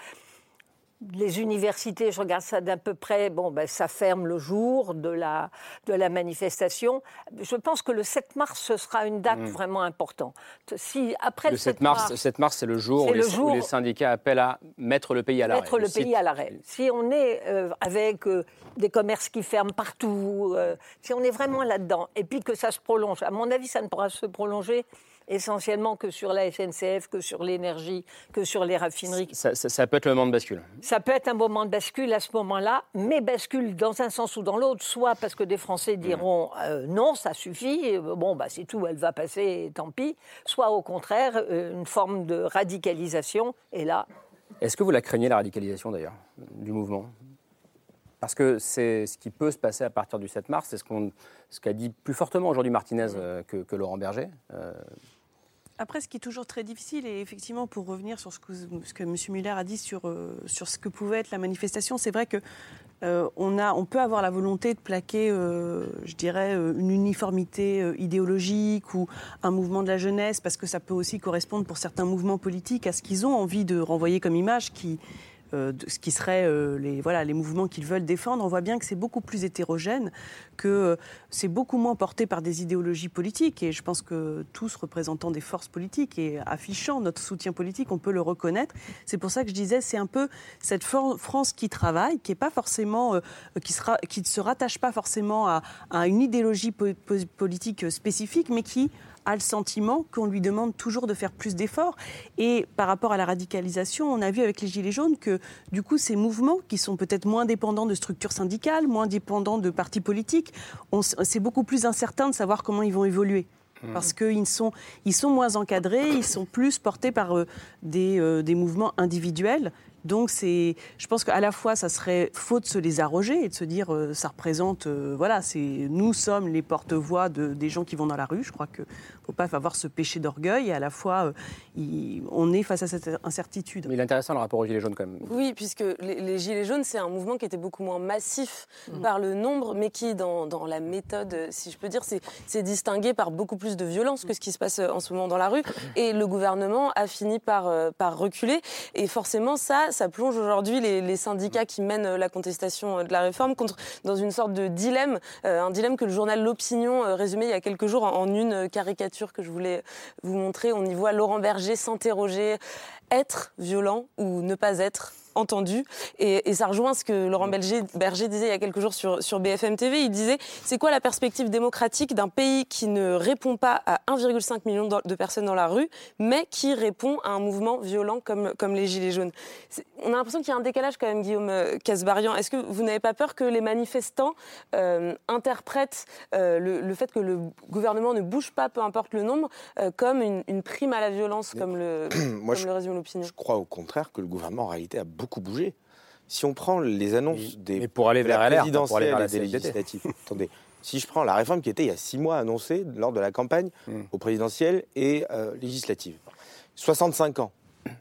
les universités, je regarde ça d'à peu près, bon, ben, ça ferme le jour de la, de la manifestation. Je pense que le 7 mars, ce sera une date hmm. vraiment importante. Si, après le, 7, mars, 7 mars, c'est le jour, où, les, syndicats appellent à mettre le pays à l'arrêt. Mettre le, pays à l'arrêt. Si on est euh, avec euh, des commerces qui ferment partout, euh, si on est vraiment là-dedans, et puis que ça se prolonge, à mon avis, ça ne pourra se prolonger essentiellement que sur la SNCF, que sur l'énergie, que sur les raffineries. Ça, peut être le moment de bascule. Ça peut être un moment de bascule à ce moment-là, mais bascule dans un sens ou dans l'autre, soit parce que des Français mm. diront euh, non, ça suffit, euh, bon, bah, c'est tout, elle va passer, tant pis, soit au contraire, euh, une forme de radicalisation, et là. Est-ce que vous la craignez, la radicalisation d'ailleurs, du mouvement? Parce que c'est ce qui peut se passer à partir du 7 mars, c'est ce qu'a ce dit plus fortement aujourd'hui Martinez mm. que, que, Laurent Berger. Après, ce qui est toujours très difficile, et effectivement, pour revenir sur ce que, M. Muller a dit sur, euh, sur ce que pouvait être la manifestation, c'est vrai que euh, on peut avoir la volonté de plaquer, euh, je dirais, une uniformité idéologique ou un mouvement de la jeunesse, parce que ça peut aussi correspondre pour certains mouvements politiques à ce qu'ils ont envie de renvoyer comme image, qui, euh, ce qui serait euh, les, voilà, les mouvements qu'ils veulent défendre, on voit bien que c'est beaucoup plus hétérogène, que euh, c'est beaucoup moins porté par des idéologies politiques. Et je pense que tous représentant des forces politiques et affichant notre soutien politique, on peut le reconnaître. C'est pour ça que je disais, c'est un peu cette France qui travaille, qui est pas forcément, qui, sera, qui ne se rattache pas forcément à une idéologie politique spécifique, mais qui a le sentiment qu'on lui demande toujours de faire plus d'efforts. Et par rapport à la radicalisation, on a vu avec les Gilets jaunes que du coup, ces mouvements qui sont peut-être moins dépendants de structures syndicales, moins dépendants de partis politiques, c'est beaucoup plus incertain de savoir comment ils vont évoluer mmh. parce qu'ils sont, ils sont moins encadrés, ils sont plus portés par euh, des, euh, des, mouvements individuels Donc c'est, je pense qu'à la fois ça serait faux de se les arroger et de se dire euh, ça représente, euh, voilà, c'est nous sommes les porte-voix de, des gens qui vont dans la rue. Je crois que faut pas avoir ce péché d'orgueil et à la fois euh, il- on est face à cette incertitude. Mais il est intéressant le rapport aux Gilets jaunes quand même. Oui, puisque les, les Gilets jaunes, c'est un mouvement qui était beaucoup moins massif Mm. par le nombre, mais qui, dans, dans la méthode, si je peux dire, c'est distingué par beaucoup plus de violence que ce qui se passe en ce moment dans la rue. Et le gouvernement a fini par, euh, par reculer. Et forcément, ça, ça plonge aujourd'hui les, syndicats qui mènent euh, la contestation euh, de la réforme dans une sorte de dilemme, euh, un dilemme que le journal L'Opinion résumait il y a quelques jours en, une caricature que je voulais vous montrer. On y voit Laurent Berger s'interroger être violent ou ne pas être entendu. Et, et ça rejoint ce que Laurent Berger, Berger disait il y a quelques jours sur, sur BFM TV. Il disait c'est quoi la perspective démocratique d'un pays qui ne répond pas à 1,5 million de personnes dans la rue, mais qui répond à un mouvement violent comme, comme les Gilets jaunes? On a l'impression qu'il y a un décalage quand même, Guillaume euh, Casbarian. Est-ce que vous n'avez pas peur que les manifestants euh, interprètent euh, le, le fait que le gouvernement ne bouge pas, peu importe le nombre, euh, comme une, une prime à la violence, comme le, Moi, comme je- le résume l'opinion? Je crois au contraire que le gouvernement en réalité a beaucoup bougé. Si on prend les annonces des mais pour aller de vers la LR, pas pour aller présidentielle vers la et des législatives, attendez, si je prends la réforme qui était il y a six mois annoncée lors de la campagne Hmm. aux présidentielles et euh, législatives, 65 ans.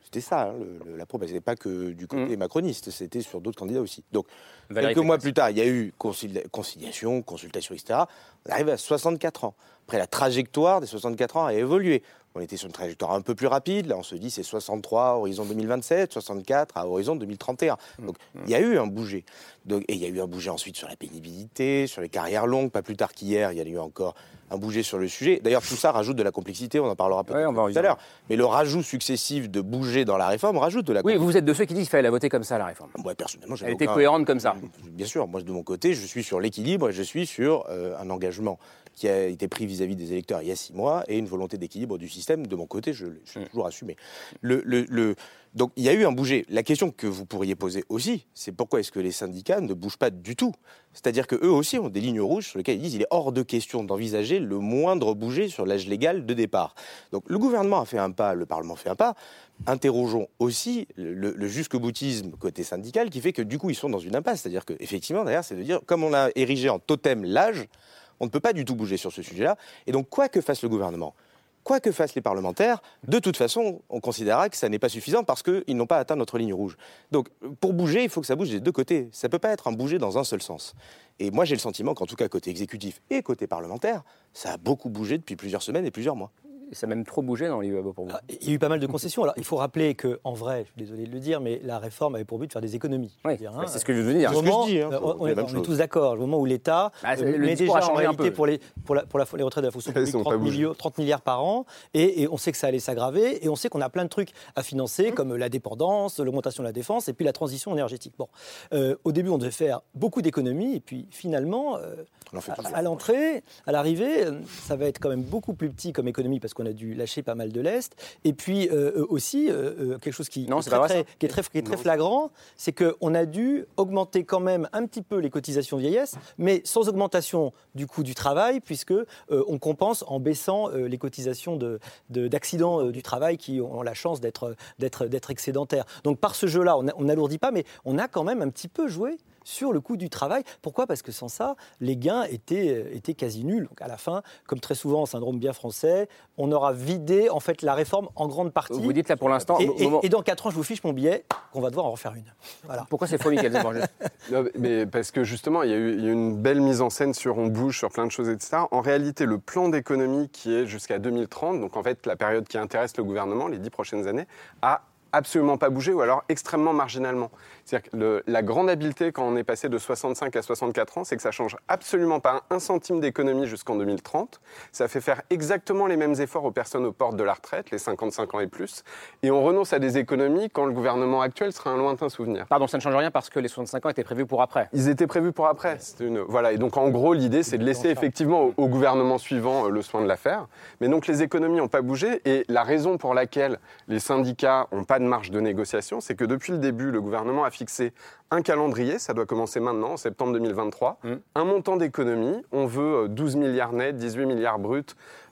C'était ça, hein, le- le- la promesse. C'était pas que du côté macroniste, c'était sur d'autres candidats aussi. Donc, Hmm. Valérie quelques mois plus tard, il y a eu concilia- conciliation, consultation, etc. On arrive à 64 ans. Après, la trajectoire des 64 ans a évolué. On était sur une trajectoire un peu plus rapide. Là, on se dit c'est 63 à horizon 2027, 64 à horizon 2031. Donc, il y a eu un bouger. Donc, et il y a eu un bouger ensuite sur la pénibilité, sur les carrières longues. Pas plus tard qu'hier, il y a eu encore un bouger sur le sujet. D'ailleurs, tout ça rajoute de la complexité. On en parlera peut-être en tout à l'heure. Mais le rajout successif de bouger dans la réforme rajoute de la Oui, vous êtes de ceux qui disent qu'il fallait la voter comme ça, la réforme. Moi, personnellement, Elle était aucun- cohérente comme ça. Bien sûr, moi de mon côté, je suis sur l'équilibre et je suis sur euh, un engagement qui a été pris vis-à-vis des électeurs il y a six mois et une volonté d'équilibre du système. De mon côté, je l'ai je l'ai toujours assumé. Le, le- le- donc il y a eu un bouger. La question que vous pourriez poser aussi, c'est pourquoi est-ce que les syndicats ne bougent pas du tout? C'est-à-dire que eux aussi ont des lignes rouges sur lesquelles ils disent il est hors de question d'envisager le moindre bouger sur l'âge légal de départ. Donc le gouvernement a fait un pas, le Parlement fait un pas. Interrogeons aussi le, le jusque-boutisme côté syndical qui fait que du coup ils sont dans une impasse. C'est-à-dire que effectivement derrière c'est de dire comme on a érigé en totem l'âge, on ne peut pas du tout bouger sur ce sujet-là. Et donc quoi que fasse le gouvernement, quoi que fassent les parlementaires, de toute façon, on considérera que ça n'est pas suffisant parce qu'ils n'ont pas atteint notre ligne rouge. Donc, pour bouger, il faut que ça bouge des deux côtés. Ça ne peut pas être un bouger dans un seul sens. Et moi, j'ai le sentiment qu'en tout cas, côté exécutif et côté parlementaire, ça a beaucoup bougé depuis plusieurs semaines et plusieurs mois. Ça a même trop bougé dans l'IUABO pour vous. Il y a eu pas mal de concessions. Alors, il faut rappeler que, en vrai, je suis désolé de le dire, mais la réforme avait pour but de faire des économies. Oui, c'est ce que je veux dire. au C'est ce que je moment- dis, hein, euh, on, est, on tous d'accord. Au moment où l'État Bah, euh, le met déjà en réalité peu. pour les, pour, la- pour la- les retraites de la fonction publique sont pas 30, bougés. millions- 30 milliards par an, et, et on sait que ça allait s'aggraver, et on sait qu'on a plein de trucs à financer, comme la dépendance, l'augmentation de la défense, et puis la transition énergétique. Bon, Euh, au début, on devait faire beaucoup d'économies, et puis finalement, euh, On en fait à, à l'entrée, à l'arrivée, ça va être quand même beaucoup plus petit comme économie parce qu'on a dû lâcher pas mal de l'Est. Et puis euh, euh, aussi, euh, quelque chose qui, Non, est très, vrai, très- qui est très, qui est très flagrant, c'est qu'on a dû augmenter quand même un petit peu les cotisations vieillesse, mais sans augmentation du coût du travail, puisque euh, on compense en baissant les cotisations de- de- d'accidents du travail qui ont la chance d'être excédentaires. Donc par ce jeu-là, on n'alourdit pas, mais on a quand même un petit peu joué sur le coût du travail. Pourquoi? Parce que sans ça, les gains étaient, euh, étaient quasi nuls. Donc à la fin, comme très souvent, syndrome bien français, on aura vidé en fait la réforme en grande partie. Vous dites là pour l'instant. Et, au et- moment- et dans 4 ans, je vous fiche mon billet, qu'on va devoir en refaire une. Voilà. Pourquoi c'est faux, Michael Non, mais parce que justement, il y, a eu, il y a eu une belle mise en scène sur on bouge, sur plein de choses, etc. En réalité, le plan d'économie qui est jusqu'à 2030, donc en fait la période qui intéresse le gouvernement, les dix prochaines années, a absolument pas bougé ou alors extrêmement marginalement. C'est-à-dire que le- la grande habileté quand on est passé de 65 à 64 ans, c'est que ça change absolument pas un centime d'économie jusqu'en 2030. Ça fait faire exactement les mêmes efforts aux personnes aux portes de la retraite, les 55 ans et plus, et on renonce à des économies quand le gouvernement actuel sera un lointain souvenir. Pardon, ça ne change rien parce que les 65 ans étaient prévus pour après. Ils étaient prévus pour après. Une... Voilà. Et donc, en gros, l'idée, c'est de laisser effectivement au, au gouvernement suivant euh, le soin de l'affaire. Mais donc, les économies n'ont pas bougé. Et la raison pour laquelle les syndicats n'ont pas de marge de négociation, c'est que depuis le début, le gouvernement a fixé un calendrier. Ça doit commencer maintenant, en septembre 2023. Un montant d'économie. On veut euh, 12 milliards nets, 18 milliards bruts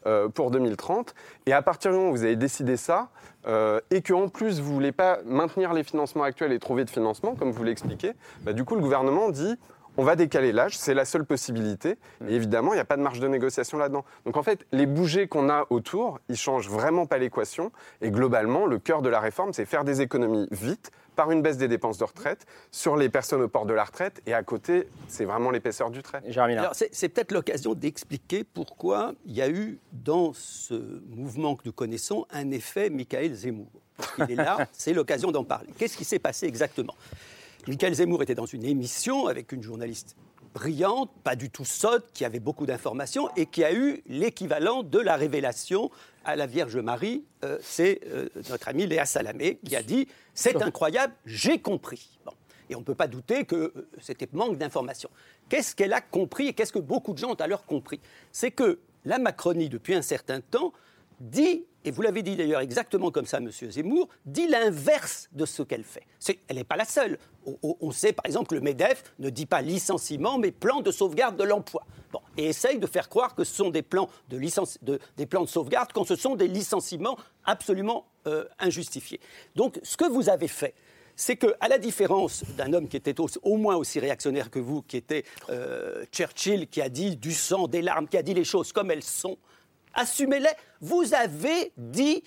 euh, pour 2030. Et à partir du moment où vous avez décidé ça, euh, et qu'en plus vous ne voulez pas maintenir les financements actuels et trouver de financement, comme vous l'expliquez, bah, du coup le gouvernement dit on va décaler l'âge, c'est la seule possibilité. Et évidemment, il n'y a pas de marge de négociation là-dedans. Donc en fait, les bougées qu'on a autour, ils changent vraiment pas l'équation. Et globalement, le cœur de la réforme, c'est faire des économies vite par une baisse des dépenses de retraite sur les personnes au port de la retraite. Et à côté, c'est vraiment l'épaisseur du trait. C'est peut-être l'occasion d'expliquer pourquoi il y a eu dans ce mouvement que nous connaissons un effet Michael Zemmour. Il est là, c'est l'occasion d'en parler. Qu'est-ce qui s'est passé exactement? Michael Zemmour était dans une émission avec une journaliste brillante, pas du tout sotte, qui avait beaucoup d'informations et qui a eu l'équivalent de la révélation à la Vierge Marie. Euh, c'est euh, notre amie Léa Salamé qui a dit C'est incroyable, j'ai compris. Bon. Et on ne peut pas douter que euh, c'était manque d'informations. Qu'est-ce qu'elle a compris et qu'est-ce que beaucoup de gens ont alors compris? C'est que la Macronie, depuis un certain temps, dit, et vous l'avez dit d'ailleurs exactement comme ça, Monsieur Zemmour, dit l'inverse de ce qu'elle fait. Elle n'est pas la seule. On, sait par exemple que le MEDEF ne dit pas licenciement, mais plan de sauvegarde de l'emploi. Bon, et essaye de faire croire que ce sont des plans de, sauvegarde quand ce sont des licenciements absolument euh, injustifiés. Donc ce que vous avez fait, c'est que, à la différence d'un homme qui était au, au moins aussi réactionnaire que vous, qui était euh, Churchill, qui a dit du sang, des larmes, qui a dit les choses comme elles sont, assumez-les. Vous avez dit,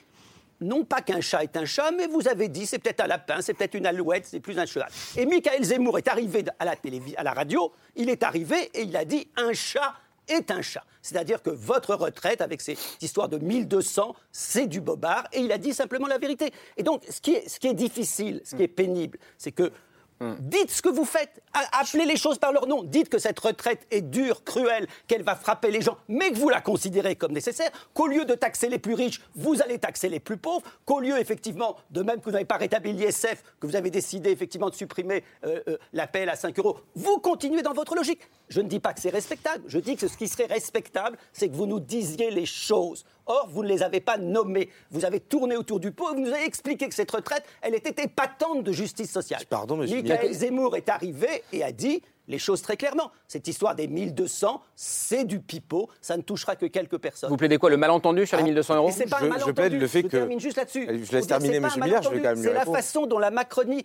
non pas qu'un chat est un chat, mais vous avez dit c'est peut-être un lapin, c'est peut-être une alouette, c'est plus un cheval. Et Michael Zemmour est arrivé à la, à la radio, il est arrivé et il a dit un chat est un chat. C'est-à-dire que votre retraite, avec cette histoire de 1200, c'est du bobard, et il a dit simplement la vérité. Et donc, ce qui est difficile, ce qui est pénible, c'est que Dites ce que vous faites. Appelez les choses par leur nom. Dites que cette retraite est dure, cruelle, qu'elle va frapper les gens, mais que vous la considérez comme nécessaire. Qu'au lieu de taxer les plus riches, vous allez taxer les plus pauvres. Qu'au lieu, effectivement, de même que vous n'avez pas rétabli l'ISF, que vous avez décidé, effectivement, de supprimer euh, euh, l'appel à 5 euros, vous continuez dans votre logique. Je ne dis pas que c'est respectable. Je dis que ce qui serait respectable, c'est que vous nous disiez les choses. Or, vous ne les avez pas nommées. Vous avez tourné autour du pot et vous nous avez expliqué que cette retraite, elle était épatante de justice sociale. Pardon, monsieur Michael. Zemmour est arrivé et a dit les choses très clairement. Cette histoire des 1200, c'est du pipeau, ça ne touchera que quelques personnes. Vous plaidez quoi Le malentendu sur les 1200 euros pas un Je- je malentendu. plaide le fait Je que- termine juste là-dessus. Je laisse terminer un Millard, je vais quand même lui C'est la façon dont la Macronie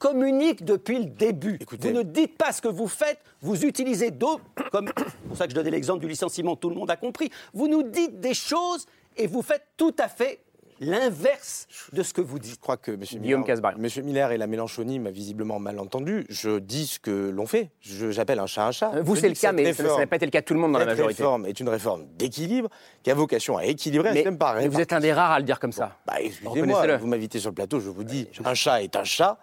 communique depuis le début. Vous ne dites pas ce que vous faites, vous utilisez d'autres, comme c'est pour ça que je donnais l'exemple du licenciement, tout le monde a compris. Vous nous dites des choses et vous faites tout à fait l'inverse de ce que vous dites. Je crois que M. Guillaume Miller, et la Mélenchonie m'a visiblement mal entendu. Je dis ce que l'on fait. J'appelle un chat un chat. Euh, Vous, c'est le cas, cette mais ça n'a pas été le cas de tout le monde dans la cette majorité. réforme est une réforme d'équilibre qui a vocation à équilibrer un Mais, système par mais vous êtes un des rares à le dire comme ça. Bah, excusez-moi, vous m'invitez sur le plateau, je vous dis, un chat est un chat.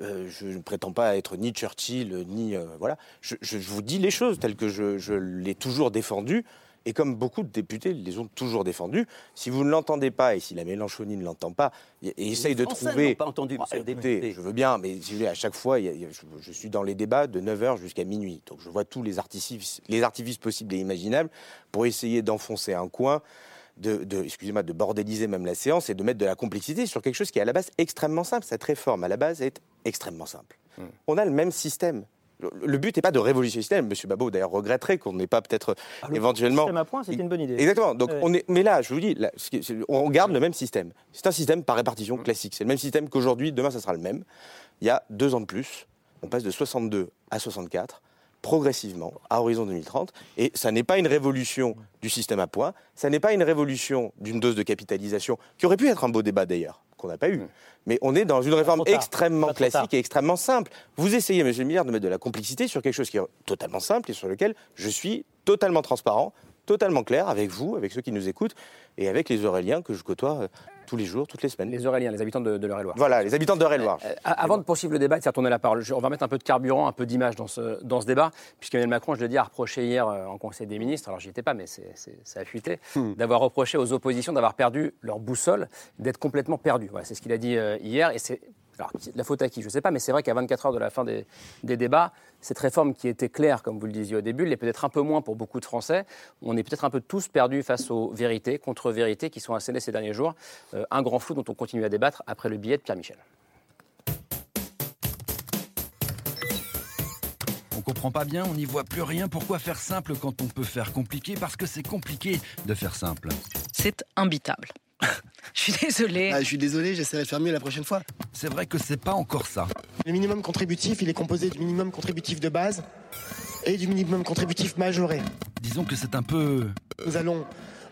Euh, je ne prétends pas être ni Churchill, ni... euh, voilà. Je, vous dis les choses telles que je, je l'ai toujours défendu. Et comme beaucoup de députés les ont toujours défendus, si vous ne l'entendez pas et si la Mélenchonie ne l'entend pas, et, essaye de trouver... pas entendu, Ah, monsieur le écoutez, député. je veux bien, mais si vous voulez, à chaque fois, je suis dans les débats de 9h jusqu'à minuit. Donc je vois tous les artifices, les artifices possibles et imaginables pour essayer d'enfoncer un coin, de, de- excusez-moi, de bordéliser même la séance et de mettre de la complexité sur quelque chose qui est à la base extrêmement simple. Cette réforme, à la base, est extrêmement simple. On a le même système. Le, le but n'est pas de révolutionner le système. Monsieur Babot, d'ailleurs, regretterait qu'on n'ait pas peut-être éventuellement... système à point, c'était une bonne idée. Exactement. Donc, Ouais. on est, mais là, je vous dis, là, on garde le même système. C'est un système par répartition classique. C'est le même système qu'aujourd'hui. Demain, ça sera le même. Il y a deux ans de plus. On passe de 62 à 64 progressivement à horizon 2030. Et ça n'est pas une révolution du système à points, ça n'est pas une révolution d'une dose de capitalisation, qui aurait pu être un beau débat d'ailleurs, qu'on n'a pas eu. Mais on est dans une réforme extrêmement classique et extrêmement simple. Vous essayez, monsieur le milliard, de mettre de la complexité sur quelque chose qui est totalement simple et sur lequel je suis totalement transparent, totalement clair avec vous, avec ceux qui nous écoutent et avec les Auréliens que je côtoie euh, tous les jours, toutes les semaines. Les Auréliens, les habitants de, de l'Eure-et-Loire. Voilà, les habitants d'Eure-et-Loire. Euh, avant de poursuivre le débat de faire tourner la parole, je- on va mettre un peu de carburant, un peu d'image dans ce, dans ce débat, puisqu'Emmanuel Macron, je le dis, a reproché hier euh, en Conseil des ministres, alors j'y étais pas, mais c'est, c'est- ça a fuité, d'avoir reproché aux oppositions d'avoir perdu leur boussole, d'être complètement perdus. Voilà, c'est ce qu'il a dit euh, hier, et c'est alors, la faute à qui Je ne sais pas, mais c'est vrai qu'à 24 heures de la fin des, des débats, cette réforme qui était claire, comme vous le disiez au début, l'est peut-être un peu moins pour beaucoup de Français. On est peut-être un peu tous perdus face aux vérités, contre-vérités qui sont assénées ces derniers jours. Euh, un grand flou dont on continue à débattre après le billet de Pierre Michel. On comprend pas bien, on n'y voit plus rien. Pourquoi faire simple quand on peut faire compliqué? Parce que c'est compliqué de faire simple. C'est imbitable. je suis désolée. Ah, je suis désolé, j'essaierai de faire mieux la prochaine fois. C'est vrai que c'est pas encore ça. Le minimum contributif, il est composé du minimum contributif de base et du minimum contributif majoré. Disons que c'est un peu. Nous allons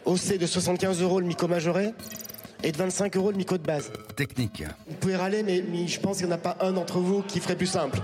hausser de 75 euros le MICO majoré et de 25 euros le MICO de base. Technique. Vous pouvez râler, mais, mais je pense qu'il n'y en a pas un d'entre vous qui ferait plus simple.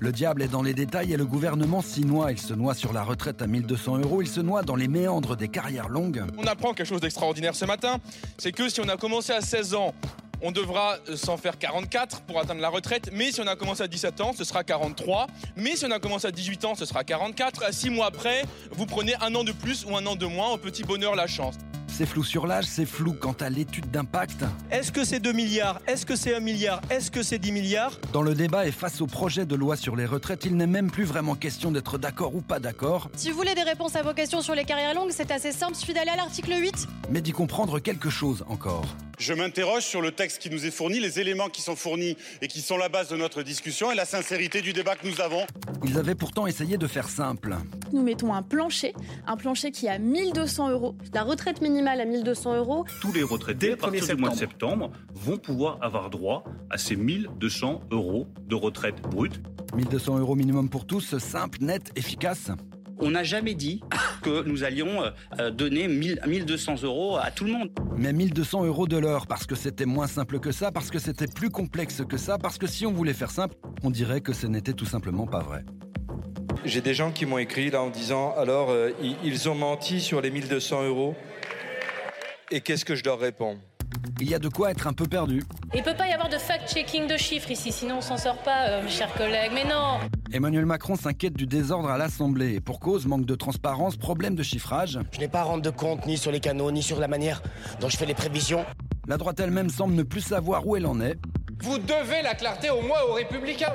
Le diable est dans les détails et le gouvernement s'y noie. Il se noie sur la retraite à 1200 euros, il se noie dans les méandres des carrières longues. On apprend quelque chose d'extraordinaire ce matin, c'est que si on a commencé à 16 ans, on devra s'en faire 44 pour atteindre la retraite, mais si on a commencé à 17 ans, ce sera 43, mais si on a commencé à 18 ans, ce sera 44. À 6 mois après, vous prenez un an de plus ou un an de moins, au petit bonheur la chance. C'est flou sur l'âge, c'est flou quant à l'étude d'impact. Est-ce que c'est 2 milliards? Est-ce que c'est 1 milliard? Est-ce que c'est 10 milliards? Dans le débat et face au projet de loi sur les retraites, il n'est même plus vraiment question d'être d'accord ou pas d'accord. Si vous voulez des réponses à vos questions sur les carrières longues, c'est assez simple, suffit d'aller à l'article 8. Mais d'y comprendre quelque chose encore. Je m'interroge sur le texte qui nous est fourni, les éléments qui sont fournis et qui sont la base de notre discussion et la sincérité du débat que nous avons. Ils avaient pourtant essayé de faire simple. Nous mettons un plancher, un plancher qui est à 1200 euros, la retraite minimale à 1200 euros. Tous les retraités, à partir du mois de septembre, vont pouvoir avoir droit à ces 1200 euros de retraite brute. 1200 euros minimum pour tous, simple, net, efficace. On n'a jamais dit que nous allions euh, donner 1200 euros à tout le monde. Mais 1200 euros de l'heure, parce que c'était moins simple que ça, parce que c'était plus complexe que ça, parce que si on voulait faire simple, on dirait que ce n'était tout simplement pas vrai. J'ai des gens qui m'ont écrit là en disant alors euh, ils ont menti sur les 1200 euros. Et qu'est-ce que je leur réponds il y a de quoi être un peu perdu. Il peut pas y avoir de fact-checking de chiffres ici, sinon on s'en sort pas, euh, mes chers collègues. Mais non Emmanuel Macron s'inquiète du désordre à l'Assemblée. Et pour cause, manque de transparence, problème de chiffrage. Je n'ai pas à rendre de compte ni sur les canaux, ni sur la manière dont je fais les prévisions. La droite elle-même semble ne plus savoir où elle en est. Vous devez la clarté au moins aux républicains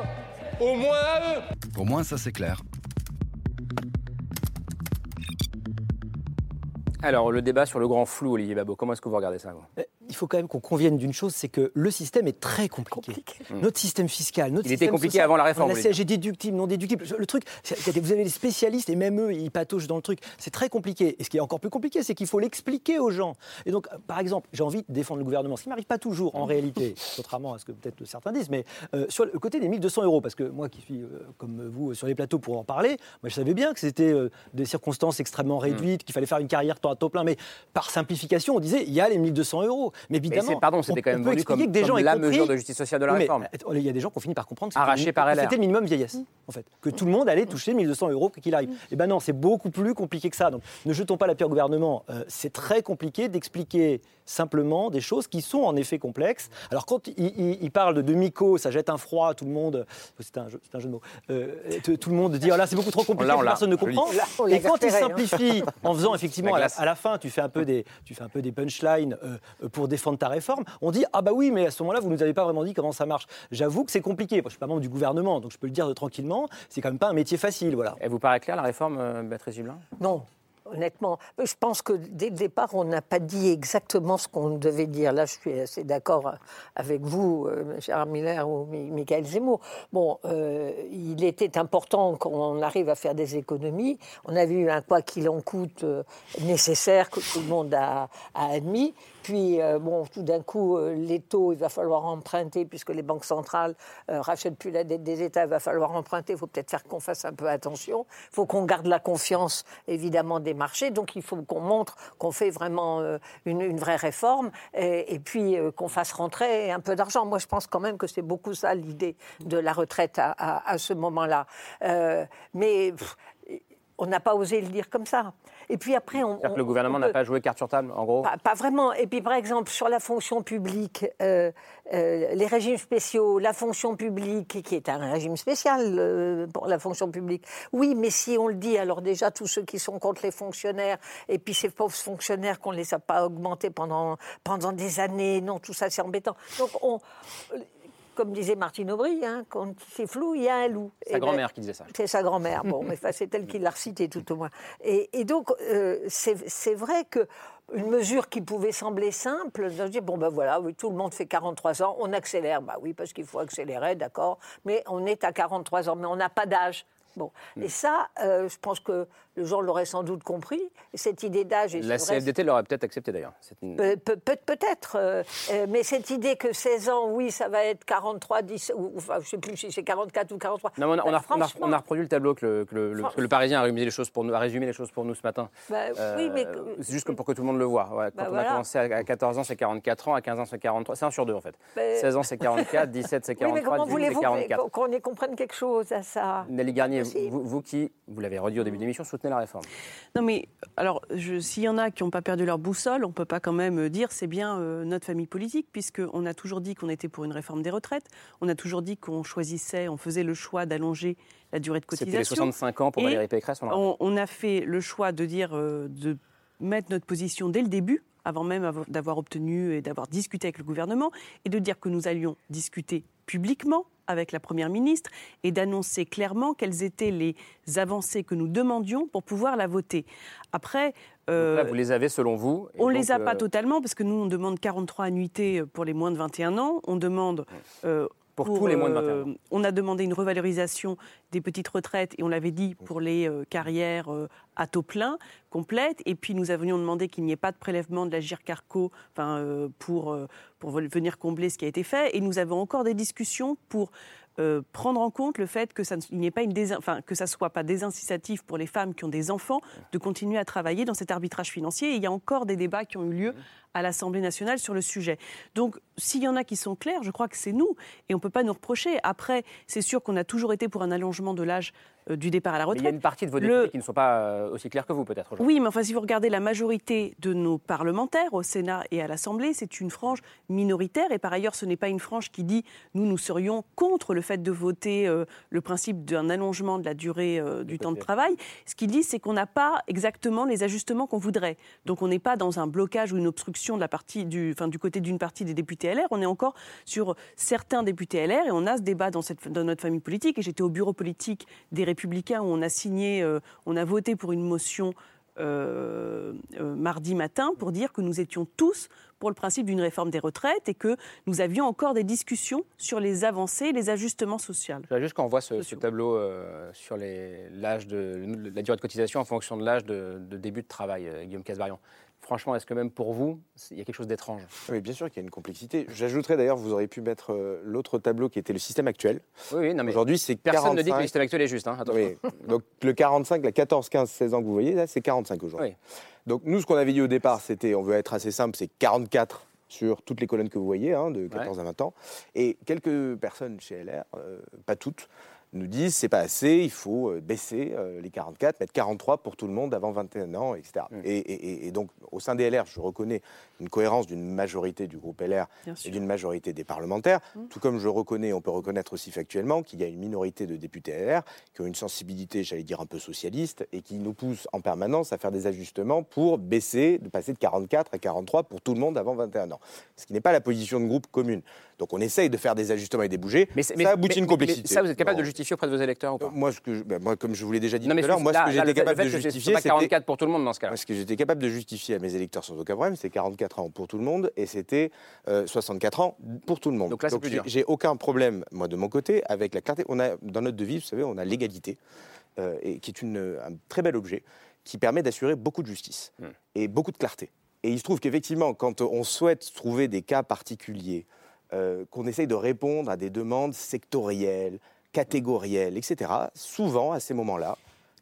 Au moins à eux Au moins, ça c'est clair. Alors, le débat sur le grand flou, Olivier Babot, comment est-ce que vous regardez ça il faut quand même qu'on convienne d'une chose, c'est que le système est très compliqué. Notre système fiscal, notre il système était compliqué social, avant la réforme. La CSG déductible, non déductible. Le truc, vous avez les spécialistes et même eux, ils patauchent dans le truc. C'est très compliqué. Et ce qui est encore plus compliqué, c'est qu'il faut l'expliquer aux gens. Et donc, par exemple, j'ai envie de défendre le gouvernement, ce qui m'arrive pas toujours en réalité, contrairement à ce que peut-être certains disent, mais euh, sur le côté des 1200 euros, parce que moi qui suis euh, comme vous sur les plateaux pour en parler, moi je savais bien que c'était euh, des circonstances extrêmement réduites, qu'il fallait faire une carrière temps à temps plein, mais par simplification, on disait il y a les 1200 euros. Mais évidemment, pardon, c'était quand même comme, que des gens la compris... mesure de justice sociale de la mais, réforme. Il y a des gens qui ont fini par comprendre LR. c'était le minimum vieillesse, en fait. Que tout le monde allait toucher 1200 euros qu'il arrive. Eh ben non, c'est beaucoup plus compliqué que ça. Donc ne jetons pas la pierre au gouvernement. Euh, c'est très compliqué d'expliquer simplement des choses qui sont en effet complexes. Alors quand il, il, il parle de demi-co, ça jette un froid tout le monde. C'est un, un jeu de mots. Euh, tout le monde dit oh là c'est beaucoup trop compliqué, là, personne ne comprend. Là, Et quand il simplifie hein. en faisant effectivement à la, à la, fin, tu fais un peu des, tu fais un peu des punchlines euh, pour défendre ta réforme. On dit ah bah oui, mais à ce moment-là vous nous avez pas vraiment dit comment ça marche. J'avoue que c'est compliqué. Moi, je suis pas membre du gouvernement, donc je peux le dire tranquillement. C'est quand même pas un métier facile, voilà. Elle vous paraît claire la réforme, euh, Béatrice Gibelin? Non, honnêtement. Je pense que dès le départ, on n'a pas dit exactement ce qu'on devait dire. Là, je suis assez d'accord avec vous, euh, Gérard Miller ou Michael Zemmour. Bon, euh, il était important qu'on arrive à faire des économies. On a vu un quoi qu'il en coûte euh, nécessaire que tout le monde a, a admis. Puis, euh, bon, tout d'un coup, euh, les taux, il va falloir emprunter, puisque les banques centrales euh, rachètent plus la dette des États, il va falloir emprunter. Il faut peut-être faire qu'on fasse un peu attention. Il faut qu'on garde la confiance, évidemment, des marchés. Donc, il faut qu'on montre qu'on fait vraiment une, vraie réforme et, puis qu'on fasse rentrer un peu d'argent. Moi, je pense quand même que c'est beaucoup ça l'idée de la retraite à, ce moment-là. Mais on n'a pas osé le dire comme ça. Et puis après, on. le gouvernement n'a pas joué carte sur table, en gros pas, pas, vraiment. Et puis, par exemple, sur la fonction publique, euh, euh, les régimes spéciaux, la fonction publique, qui est un régime spécial euh, pour la fonction publique. Oui, mais si on le dit, alors déjà, tous ceux qui sont contre les fonctionnaires, et puis ces pauvres fonctionnaires qu'on ne les a pas augmentés pendant, pendant des années, non, tout ça, c'est embêtant. Donc, on comme disait Martine Aubry, hein, quand c'est flou, il y a un loup. Sa grand-mère ben, qui disait ça. C'est sa grand-mère, bon, mais c'est elle qui l'a recité tout au moins. Et, et donc, euh, c'est vrai que une mesure qui pouvait sembler simple, de dire bon ben voilà, oui, tout le monde fait 43 ans, on accélère, bah oui parce qu'il faut accélérer, d'accord, mais on est à 43 ans, mais on n'a pas d'âge. Bon. Et ça, euh, je pense que le gens l'auraient sans doute compris. Cette idée d'âge. La CFDT l'aurait peut-être accepté d'ailleurs. C'est une- Pe- pe- peut- Peut-être, euh, euh, mais cette idée que 16 ans, oui, ça va être 43, 10, ou, enfin, je ne sais plus si c'est 44 ou 43. Non, on, a, on, a, Bah, on, a, franchement, on a reproduit le tableau que le, que le- le- Fran- que le Parisien a résumé, les choses pour nous, a résumé les choses pour nous ce matin. Bah, oui, mais C'est juste pour que tout le monde le voit. Ouais, quand Bah, on voilà. a commencé à, à 14 ans, c'est 44 ans, à 15 ans, c'est 43. C'est un sur deux en fait. Bah, 16 ans, c'est 44, 17, c'est Oui, 43, mais comment 18, c'est voulez-vous 44. qu'on y comprenne quelque chose à ça? Nelly Garnier, vous qui, vous l'avez redit au début de l'émission, soutenez la réforme. Non, mais alors, s'il y en a qui n'ont pas perdu leur boussole, on ne peut pas quand même dire c'est bien euh, notre famille politique, puisqu'on a toujours dit qu'on était pour une réforme des retraites, on a toujours dit qu'on choisissait, on faisait le choix d'allonger la durée de C'était cotisation. les 65 ans pour Valérie Pécresse. on l'a- on, on a fait le choix de dire, euh, de mettre notre position dès le début, avant même avo- d'avoir obtenu et d'avoir discuté avec le gouvernement, et de dire que nous allions discuter publiquement avec la Première ministre et d'annoncer clairement quelles étaient les avancées que nous demandions pour pouvoir la voter. Après, euh, là, vous les avez selon vous. on ne les a euh, pas totalement parce que nous, on demande 43 annuités pour les moins de 21 ans. On demande. euh, Pour tous les moins de 21 euh, ans. On a demandé une revalorisation des petites retraites et on l'avait dit pour les euh, carrières euh, à taux plein, complètes. Et puis nous avions demandé qu'il n'y ait pas de prélèvement de la GIRCARCO enfin, euh, pour, euh, pour venir combler ce qui a été fait. Et nous avons encore des discussions pour euh, prendre en compte le fait que ça ne pas une que ça soit pas désincitatif pour les femmes qui ont des enfants de continuer à travailler dans cet arbitrage financier. Et il y a encore des débats qui ont eu lieu à l'Assemblée nationale sur le sujet. Donc, s'il y en a qui sont clairs, je crois que c'est nous, et on ne peut pas nous reprocher. Après, c'est sûr qu'on a toujours été pour un allongement de l'âge du départ à la mais retraite. il y a une partie de vos Le- députés qui ne sont pas euh, aussi clairs que vous, peut-être. oui, mais enfin, si vous regardez la majorité de nos parlementaires au Sénat et à l'Assemblée, c'est une frange minoritaire. Et par ailleurs, ce n'est pas une frange qui dit nous, nous serions contre le fait de voter euh, le principe d'un allongement de la durée euh, du temps de travail. Ce qu'il dit, c'est qu'on n'a pas exactement les ajustements qu'on voudrait. Donc, on n'est pas dans un blocage ou une obstruction de la partie du, enfin, du côté d'une partie des députés LR. On est encore sur certains députés LR et on a ce débat dans, cette, dans notre famille politique. Et j'étais au bureau politique des Républicains où on a signé, euh, on a voté pour une motion euh, euh, mardi matin pour dire que nous étions tous pour le principe d'une réforme des retraites et que nous avions encore des discussions sur les avancées et les ajustements sociaux. Juste qu'on voit ce, ce tableau euh, sur l'âge de la durée de cotisation en fonction de l'âge de, de début de travail, Guillaume Casbarian. Franchement, est-ce que même pour vous, il y a quelque chose d'étrange? Oui, bien sûr qu'il y a une complexité. J'ajouterais d'ailleurs, vous auriez pu mettre euh, l'autre tableau qui était le système actuel. Oui, oui, non, mais Aujourd'hui, c'est personne 45. ne dit que le système actuel est juste. Hein. Oui. Donc le 45, la 14, 15, 16 ans que vous voyez, là, c'est 45 aujourd'hui. Donc nous, ce qu'on avait dit au départ, c'était, on veut être assez simple, c'est 44 sur toutes les colonnes que vous voyez, hein, de 14 à 20 ans. Et quelques personnes chez LR, euh, pas toutes, nous disent c'est pas assez, il faut euh, baisser euh, les 44, mettre 43 pour tout le monde avant 21 ans, etc. Mm. Et, et- et donc au sein des LR, je reconnais une cohérence d'une majorité du groupe LR Bien et d'une majorité des parlementaires, Mm. tout comme je reconnais, on peut reconnaître aussi factuellement qu'il y a une minorité de députés LR qui ont une sensibilité, j'allais dire, un peu socialiste et qui nous poussent en permanence à faire des ajustements pour baisser, de passer de 44 à 43 pour tout le monde avant 21 ans. Ce qui n'est pas la position de groupe commune. Donc on essaye de faire des ajustements et des bouger, mais, ça aboutit à une complexité. mais ça, vous êtes capable de justifier auprès de vos électeurs ou pas? Moi, ce que je- ben, moi, comme je vous l'ai déjà dit Non, tout à l'heure, moi, là- ce que j'étais le capable de justifier, c'est pas c'était- 44 pour tout le monde dans ce cas-là. Ce que j'étais capable de justifier à mes électeurs sans aucun problème, c'est 44 ans pour tout le monde et c'était euh, 64 ans pour tout le monde. Donc là, c'est plus j'ai- dur. j'ai aucun problème, moi, de mon côté, avec la clarté. On a, dans notre devise, vous savez, on a l'égalité, euh, et qui est une, un très bel objet qui permet d'assurer beaucoup de justice Hmm. et beaucoup de clarté. Et il se trouve qu'effectivement, quand on souhaite trouver des cas particuliers, euh, qu'on essaye de répondre à des demandes sectorielles, catégorielles, etc., souvent, à ces moments-là,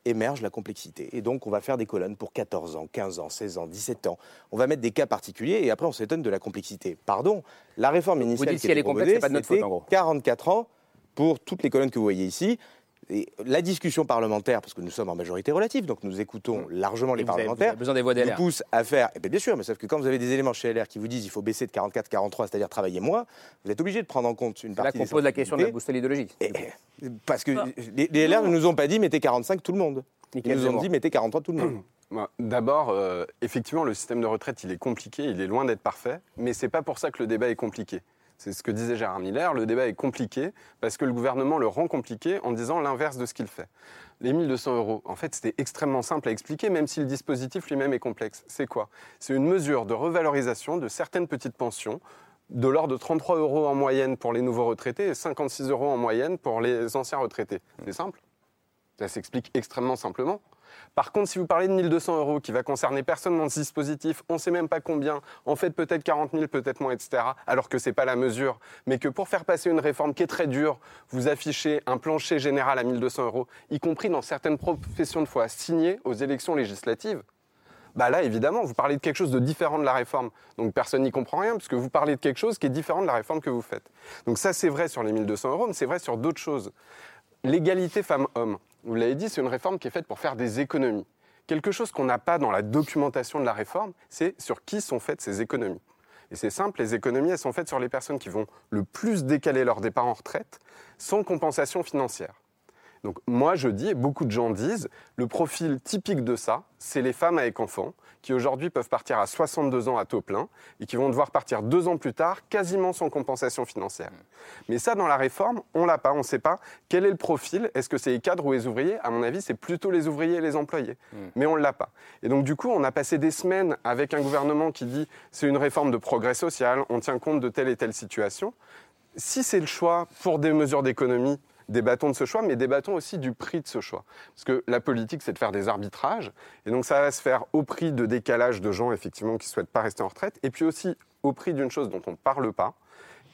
émerge la complexité. Et donc, on va faire des colonnes pour 14 ans, 15 ans, 16 ans, 17 ans. On va mettre des cas particuliers et après, on s'étonne de la complexité. Pardon, la réforme Vous initiale dites qui si elle était est complexe, proposée, c'est pas de notre faute, en gros. 44 ans pour toutes les colonnes que vous voyez ici. Et la discussion parlementaire, parce que nous sommes en majorité relative, donc nous écoutons largement les Et vous parlementaires, vous avez besoin des voix nous pousse à faire. Eh bien, bien sûr, mais sauf que quand vous avez des éléments chez LR qui vous disent il faut baisser de 44 43, c'est-à-dire travailler moins, vous êtes obligé de prendre en compte une C'est là partie qu'on pose la question de la boussole idéologique. Parce que les, les LR ne nous ont pas dit mettez 45 tout le monde. Ils nous ont dit mettez 43 tout le monde. D'abord, euh, effectivement, le système de retraite, il est compliqué, il est loin d'être parfait, mais c'est pas pour ça que le débat est compliqué. C'est ce que disait Gérard Miller, le débat est compliqué parce que le gouvernement le rend compliqué en disant l'inverse de ce qu'il fait. Les 1200 euros, en fait, c'était extrêmement simple à expliquer, même si le dispositif lui-même est complexe. C'est quoi? C'est une mesure de revalorisation de certaines petites pensions de l'ordre de 33 euros en moyenne pour les nouveaux retraités et 56 euros en moyenne pour les anciens retraités. C'est simple Ça s'explique extrêmement simplement. Par contre, si vous parlez de 1200 euros qui va concerner personne dans ce dispositif, on ne sait même pas combien, en fait peut-être 40 000, peut-être moins, etc., alors que ce n'est pas la mesure, mais que pour faire passer une réforme qui est très dure, vous affichez un plancher général à 1200 euros, y compris dans certaines professions de foi signées aux élections législatives, bah là, évidemment, vous parlez de quelque chose de différent de la réforme. Donc personne n'y comprend rien, puisque vous parlez de quelque chose qui est différent de la réforme que vous faites. Donc ça, c'est vrai sur les 1200 euros, mais c'est vrai sur d'autres choses. L'égalité femmes-hommes, vous l'avez dit, c'est une réforme qui est faite pour faire des économies. Quelque chose qu'on n'a pas dans la documentation de la réforme, c'est sur qui sont faites ces économies. Et c'est simple, les économies, elles sont faites sur les personnes qui vont le plus décaler leur départ en retraite sans compensation financière. Donc moi je dis, et beaucoup de gens disent, le profil typique de ça, c'est les femmes avec enfants, qui aujourd'hui peuvent partir à 62 ans à taux plein, et qui vont devoir partir deux ans plus tard, quasiment sans compensation financière. Mais ça, dans la réforme, on l'a pas, on ne sait pas quel est le profil, est-ce que c'est les cadres ou les ouvriers? À mon avis, c'est plutôt les ouvriers et les employés. Mais on ne l'a pas. Et donc du coup, on a passé des semaines avec un gouvernement qui dit, c'est une réforme de progrès social, on tient compte de telle et telle situation. Si c'est le choix pour des mesures d'économie, débattons de ce choix, mais débattons aussi du prix de ce choix. Parce que la politique, c'est de faire des arbitrages, et donc ça va se faire au prix de décalage de gens, effectivement, qui ne souhaitent pas rester en retraite, et puis aussi au prix d'une chose dont on ne parle pas,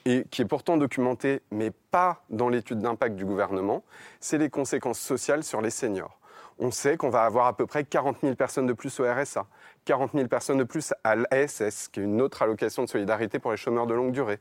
et qui est pourtant documentée, mais pas dans l'étude d'impact du gouvernement, c'est les conséquences sociales sur les seniors. On sait qu'on va avoir à peu près 40 000 personnes de plus au RSA, 40 000 personnes de plus à l'ASS, qui est une autre allocation de solidarité pour les chômeurs de longue durée,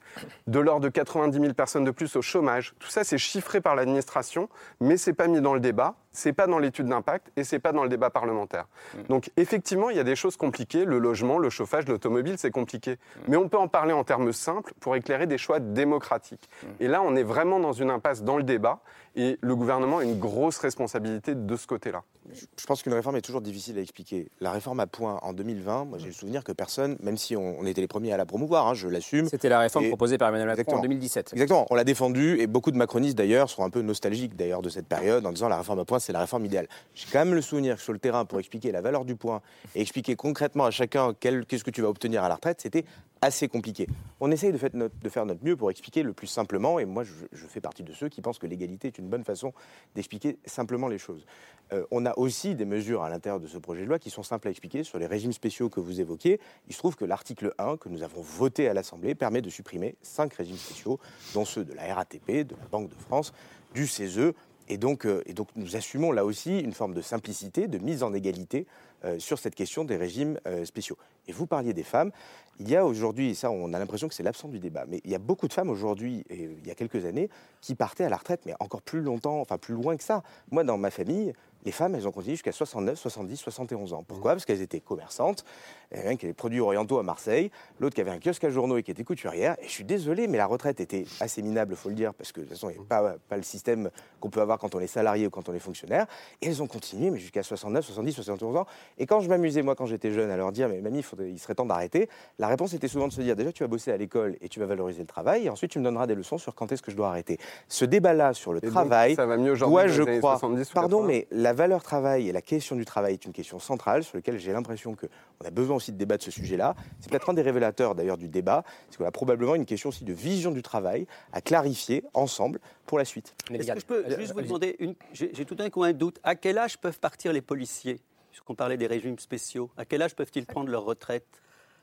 de l'ordre de 90 000 personnes de plus au chômage. Tout ça, c'est chiffré par l'administration, mais c'est pas mis dans le débat, c'est pas dans l'étude d'impact et c'est pas dans le débat parlementaire. Donc effectivement, il y a des choses compliquées, le logement, le chauffage, l'automobile, c'est compliqué. Mais on peut en parler en termes simples pour éclairer des choix démocratiques. Et là, on est vraiment dans une impasse dans le débat et le gouvernement a une grosse responsabilité de ce côté-là. Je pense qu'une réforme est toujours difficile à expliquer. La réforme à point en 2020, moi j'ai le souvenir que personne, même si on, on était les premiers à la promouvoir, hein, je l'assume. C'était la réforme Et- proposée par Emmanuel Macron Exactement. en 2017. Exactement, on l'a défendu et beaucoup de macronistes d'ailleurs sont un peu nostalgiques d'ailleurs de cette période en disant la réforme à point c'est la réforme idéale. J'ai quand même le souvenir que sur le terrain pour expliquer la valeur du point et expliquer concrètement à chacun qu'est-ce que tu vas obtenir à la retraite, c'était assez compliqué. On essaye de, faire notre mieux pour expliquer le plus simplement et moi je, je fais partie de ceux qui pensent que l'égalité est une bonne façon d'expliquer simplement les choses. Euh, on a aussi des mesures à l'intérieur de ce projet de loi qui sont simples à expliquer sur les régimes spéciaux que vous évoquez. Il se trouve que l'article 1 que nous avons voté à l'Assemblée permet de supprimer cinq régimes spéciaux, dont ceux de la RATP, de la Banque de France, du CESE. Et donc, euh, et donc nous assumons là aussi une forme de simplicité, de mise en égalité euh, sur cette question des régimes euh, spéciaux. Et vous parliez des femmes. Il y a aujourd'hui, ça on a l'impression que c'est l'absent du débat, mais il y a beaucoup de femmes aujourd'hui, et il y a quelques années, qui partaient à la retraite, mais encore plus longtemps, enfin plus loin que ça. Moi, dans ma famille, les femmes, elles ont continué jusqu'à 69, 70, 71 ans. Pourquoi? Parce qu'elles étaient commerçantes. Il y en a une qui avait des produits orientaux à Marseille, l'autre qui avait un kiosque à journaux et qui était couturière. Et je suis désolé, mais la retraite était assez minable, il faut le dire, parce que de toute façon, il n'y avait pas, pas le système qu'on peut avoir quand on est salarié ou quand on est fonctionnaire. Et elles ont continué, mais jusqu'à 69, 70, 71 ans. Et quand je m'amusais, moi, quand j'étais jeune, à leur dire, mais mamie, il, serait temps d'arrêter, la réponse était souvent de se dire, déjà, tu vas bosser à l'école et tu vas valoriser le travail, et ensuite, tu me donneras des leçons sur quand est-ce que je dois arrêter. Ce débat-là sur le travail, ça va mieux aujourd'hui doit, je crois, 70 ou pardon, 80. mais la valeur travail et la question du travail est une question centrale sur laquelle j'ai l'impression qu'on a besoin aussi de débattre ce sujet-là. C'est peut-être un des révélateurs d'ailleurs du débat, parce qu'on a probablement une question aussi de vision du travail à clarifier ensemble pour la suite. Est-ce que je peux juste vous demander, une... j'ai j'ai tout d'un coup un doute, à quel âge peuvent partir les policiers Puisqu'on parlait des régimes spéciaux, à quel âge peuvent-ils prendre leur retraite?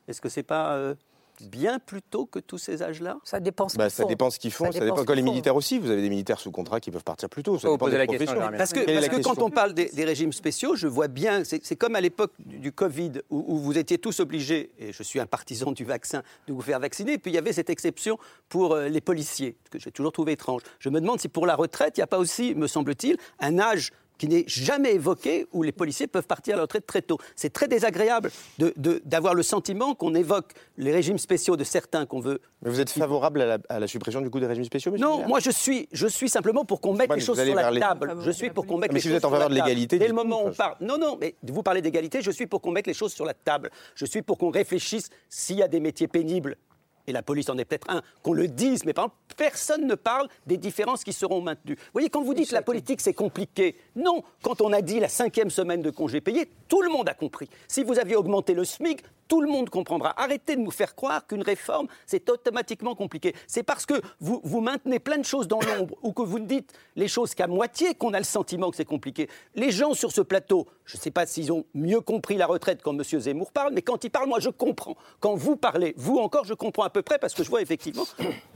Est-ce que c'est pas euh, bien plus tôt que tous ces âges-là Ça dépend ce Bah, ça dépend ce qu'ils font, ça dépend, quand les militaires aussi. Vous avez des militaires sous contrat qui peuvent partir plus tôt. Ça dépend des professions. Parce que, parce la que question quand on parle des, des régimes spéciaux, je vois bien, c'est c'est comme à l'époque du, du Covid, où, où vous étiez tous obligés, et je suis un partisan du vaccin, de vous faire vacciner, puis il y avait cette exception pour euh, les policiers, que j'ai toujours trouvé étrange. Je me demande si pour la retraite, il n'y a pas aussi, me semble-t-il, un âge qui n'est jamais évoqué où les policiers peuvent partir à la retraite très tôt. C'est très désagréable de- de- d'avoir le sentiment qu'on évoque les régimes spéciaux de certains qu'on veut. Mais vous êtes favorable à la, à la suppression du coup des régimes spéciaux, monsieur Non, moi je suis, je suis simplement pour qu'on mette les mais choses vous sur la table. Je suis pour qu'on mette Mais les si vous choses êtes en faveur de l'égalité, Dès le moment où on parle. Non, non, mais vous parlez d'égalité, je suis pour qu'on mette les choses sur la table. Je suis pour qu'on réfléchisse s'il y a des métiers pénibles. Et la police en est peut-être un, qu'on le dise, mais par exemple, personne ne parle des différences qui seront maintenues. Vous voyez, quand vous dites la politique, c'est compliqué. Non, quand on a dit la cinquième semaine de congé payé, tout le monde a compris. Si vous aviez augmenté le SMIC, tout le monde comprendra. Arrêtez de nous faire croire qu'une réforme, c'est automatiquement compliqué. C'est parce que vous, vous maintenez plein de choses dans l'ombre ou que vous ne dites les choses qu'à moitié qu'on a le sentiment que c'est compliqué. Les gens sur ce plateau, je ne sais pas s'ils ont mieux compris la retraite quand M. Zemmour parle, mais quand il parle, moi je comprends. Quand vous parlez, vous encore, je comprends à peu près parce que je vois effectivement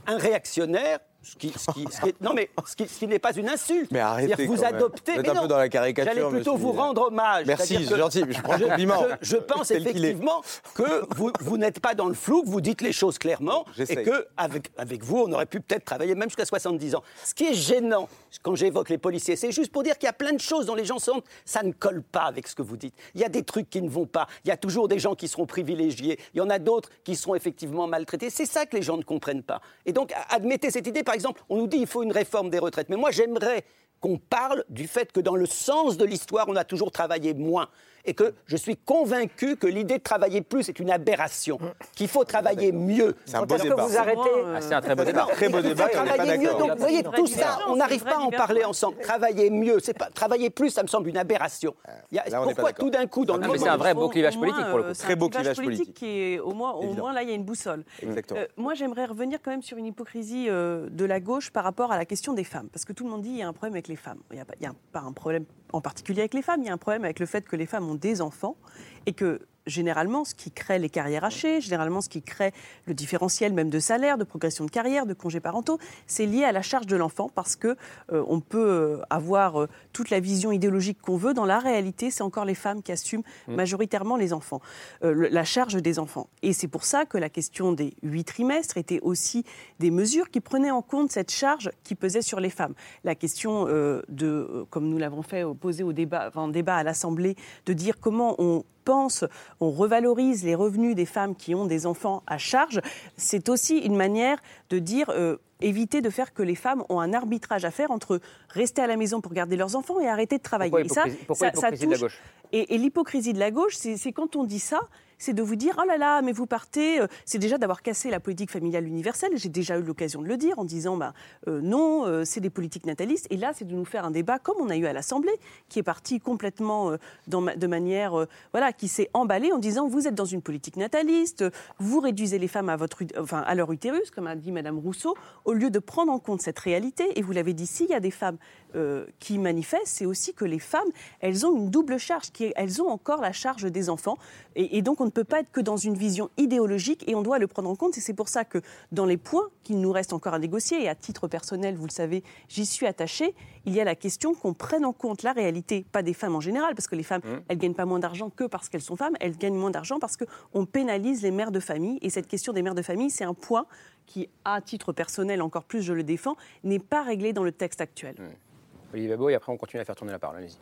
un réactionnaire ce qui, ce qui- ce qui est- non mais ce qui, ce qui n'est pas une insulte. Mais arrêtez vous adoptez. Vous êtes un peu dans la caricature, J'allais plutôt vous rendre hommage. Merci, c'est gentil, je prends le compliment. Je, je pense effectivement que vous, vous n'êtes pas dans le flou, que vous dites les choses clairement et que avec, avec vous, on aurait pu peut-être travailler même jusqu'à 70 ans. Ce qui est gênant quand j'évoque les policiers, c'est juste pour dire qu'il y a plein de choses dont les gens sentent ça ne colle pas avec ce que vous dites. Il y a des trucs qui ne vont pas. Il y a toujours des gens qui seront privilégiés. Il y en a d'autres qui seront effectivement maltraités. C'est ça que les gens ne comprennent pas. Et donc, admettez cette idée. Par exemple, on nous dit qu'il faut une réforme des retraites. Mais moi, j'aimerais qu'on parle du fait que dans le sens de l'histoire, on a toujours travaillé moins. Et que je suis convaincu que l'idée de travailler plus est une aberration, qu'il faut travailler mieux. C'est un beau Parce que débat. vous arrêtez. Ah, c'est un très beau débat. Très beau il faut débat on pas mieux. Donc, vous voyez, tout ça, on n'arrive pas à en parler ensemble. Travailler mieux, c'est pas travailler plus, ça me semble une aberration. Il y a- Là, on n'est pas pourquoi tout d'un coup dans le Ah, mais c'est un vrai beau Au- clivage politique, pour le coup. euh, c'est Très un beau clivage clivage politique. qui est au moins, au moins là il y a une boussole. Exactement. Euh, moi j'aimerais revenir quand même sur une hypocrisie euh, de la gauche par rapport à la question des femmes, parce que tout le monde dit il y a un problème avec les femmes. Il n'y a pas un problème en particulier avec les femmes, il y a un problème avec le fait que les femmes ont des enfants et que généralement ce qui crée les carrières hachées, généralement ce qui crée le différentiel même de salaire, de progression de carrière, de congés parentaux, c'est lié à la charge de l'enfant parce que euh, on peut euh, avoir euh, toute la vision idéologique qu'on veut. Dans la réalité, c'est encore les femmes qui assument majoritairement les enfants, euh, la charge des enfants. Et c'est pour ça que la question des huit trimestres était aussi des mesures qui prenaient en compte cette charge qui pesait sur les femmes. La question de, comme nous l'avons fait poser au débat, enfin, débat à l'Assemblée, de dire comment on on revalorise les revenus des femmes qui ont des enfants à charge, c'est aussi une manière de dire euh, éviter de faire que les femmes ont un arbitrage à faire entre rester à la maison pour garder leurs enfants et arrêter de travailler. Pourquoi et ça, pourquoi ça- ça hypocrisie de la touche- gauche? et, et l'hypocrisie de la gauche, c'est quand on dit ça, c'est de vous dire oh là là, mais vous partez. euh, C'est déjà d'avoir cassé la politique familiale universelle. J'ai déjà eu l'occasion de le dire en disant bah, euh, non, euh, c'est des politiques natalistes. Et là, c'est de nous faire un débat comme on a eu à l'Assemblée, qui est parti complètement de manière voilà, qui s'est emballé en disant vous êtes dans une politique nataliste, vous réduisez les femmes à votre enfin à leur utérus, comme a dit Madame Rousseau, au lieu de prendre en compte cette réalité. Et vous l'avez dit, s'il y a des femmes qui manifestent, c'est aussi que les femmes, elles ont une double charge, qui elles ont encore la charge des enfants. Et, et donc, on ne peut pas être que dans une vision idéologique et on doit le prendre en compte. Et c'est pour ça que dans les points qu'il nous reste encore à négocier, et à titre personnel, vous le savez, j'y suis attachée, il y a la question qu'on prenne en compte la réalité, pas des femmes en général, parce que les femmes, elles gagnent pas moins d'argent que parce qu'elles sont femmes, elles gagnent moins d'argent parce qu'on pénalise les mères de famille. Et cette question des mères de famille, c'est un point qui, à titre personnel, encore plus je le défends, n'est pas réglé dans le texte actuel. Olivier Babot, et après on continue à faire tourner la parole. Allez-y.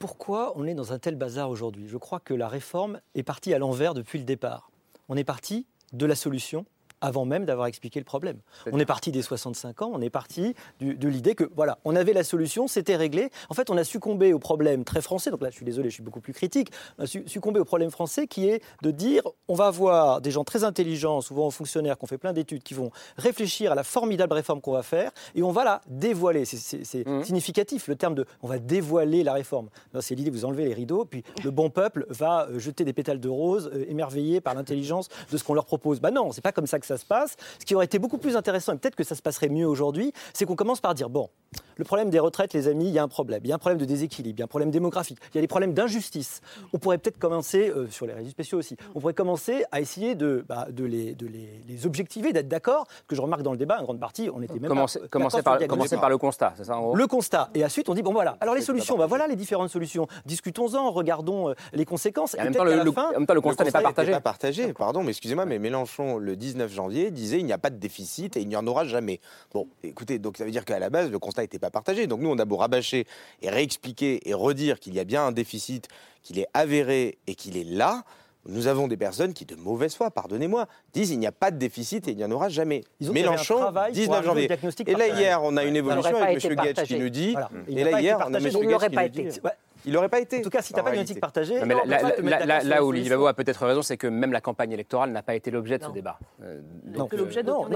Pourquoi on est dans un tel bazar aujourd'hui? Je crois que la réforme est partie à l'envers depuis le départ. On est parti de la solution avant même d'avoir expliqué le problème. On est parti des 65 ans, on est parti du- de l'idée que voilà, on avait la solution, c'était réglé. En fait, on a succombé au problème très français. Donc là, je suis désolé, je suis beaucoup plus critique. On a su- succombé au problème français qui est de dire on va avoir des gens très intelligents, souvent fonctionnaires, qui ont fait plein d'études, qui vont réfléchir à la formidable réforme qu'on va faire et on va la dévoiler. C'est- c'est significatif le terme de on va dévoiler la réforme. C'est l'idée vous enlevez les rideaux, puis le bon peuple va euh, jeter des pétales de rose, euh, émerveillé par l'intelligence de ce qu'on leur propose. Bah non, c'est pas comme ça que ça se passe. Ce qui aurait été beaucoup plus intéressant, et peut-être que ça se passerait mieux aujourd'hui, c'est qu'on commence par dire bon, le problème des retraites, les amis, il y a un problème. Il y a un problème de déséquilibre, il y a un problème démographique, il y a des problèmes d'injustice. On pourrait peut-être commencer, euh, sur les régimes spéciaux aussi, on pourrait commencer à essayer de, bah, de, les, de les, les objectiver, d'être d'accord. Ce que je remarque dans le débat, en grande partie, on était même Commencez, par, le commencez diagnostic. par le constat, c'est ça en gros Le constat. Et ensuite, on dit, bon voilà, alors les solutions, bah, voilà les différentes solutions. Discutons-en, regardons euh, les conséquences. Et en même peut-être temps, le- qu'à la le- fin- en même temps, le constat n'est pas partagé. Pas partagé, pardon, mais excusez-moi, mais Mélenchon, le 19 janvier, disait il n'y a pas de déficit et il n'y en aura jamais. Bon, écoutez, donc ça veut dire qu'à la base, le constat n'était pas partagé. Donc nous, on a beau rabâcher et réexpliquer et redire qu'il y a bien un déficit, qu'il est avéré et qu'il est là. Nous avons des personnes qui, de mauvaise foi, pardonnez-moi, disent il n'y a pas de déficit et il n'y en aura jamais. Mélenchon, travail pour 19 arriver au janvier. Et là, hier, on a une évolution avec M. Guetch qui nous dit. Voilà. Il Et là, hier, on a M. Guetch qui nous dit. Il n'aurait pas été. En tout cas, si tu n'as pas une éthique partagée, Non, mais non, là, où Olivier. Babot a peut-être raison, c'est que même la campagne électorale n'a pas été l'objet de ce Non. débat. Euh, Non. donc, Que l'objet de euh, non,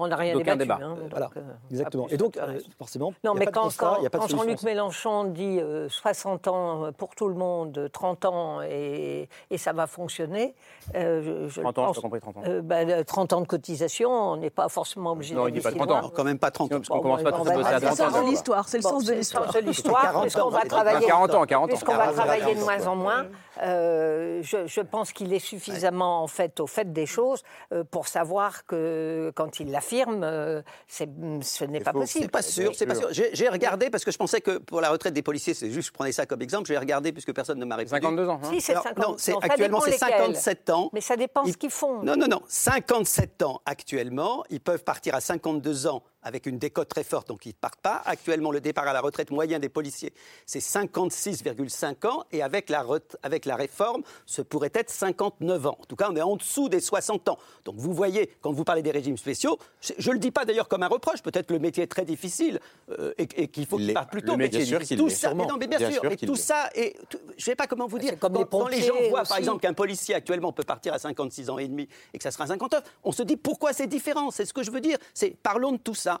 on n'a rien débattu. débat. hein, donc, Voilà, euh, exactement. Et donc, euh, forcément, Non, mais de quand, de. Jean-Luc Mélenchon dit euh, 60 ans pour tout le monde, 30 ans et, ça va fonctionner, euh, je, je 30 ans, pas compris 30 ans. euh, ben, 30 ans de cotisation, on n'est pas forcément obligé Non, il dit pas si 30 loin. ans. Quand même pas 30 ans. Parce qu'on. 30 C'est le sens de l'histoire, c'est le sens de c'est l'histoire. le sens de l'histoire, 40 puisqu'on ans, va travailler, 40 ans, 40 ans. puisqu'on va 40 travailler de moins en moins. Euh, je, je pense qu'il est suffisamment en fait au fait des choses euh, pour savoir que quand il l'affirme, euh, ce n'est pas faux. possible. C'est pas sûr, c'est pas sûr. J'ai regardé parce que je pensais que pour la retraite des policiers, c'est juste, je prenais ça comme exemple. J'ai regardé puisque personne ne m'a répondu. 52 ans. hein. Si, c'est Alors, 50 non, c'est non, actuellement c'est lesquels. 57 ans. Mais ça dépend Il- ce qu'ils font. Non, non, non. 57 ans actuellement. Ils peuvent partir à 52 ans avec une décote très forte, donc ils ne partent pas. Actuellement, le départ à la retraite moyen des policiers, c'est 56,5 ans. Et avec la, avec la réforme, ce pourrait être 59 ans. En tout cas, on est en dessous des 60 ans. Donc vous voyez, quand vous parlez des régimes spéciaux, je ne le dis pas d'ailleurs comme un reproche. Peut-être que le métier est très difficile euh, et, et qu'il faut Il qu'il parte plus Le tôt. mais métier est tout difficile, tout mais ça, mais non, mais bien, Bien sûr. sûr Et tout ça, et tout- je ne sais pas comment vous dire. comme quand, les quand les gens voient, par exemple, qu'un policier actuellement peut partir à 56 ans et demi et que ça sera 59, on se dit pourquoi c'est différent? C'est ce que je veux dire. C'est parlons de tout ça.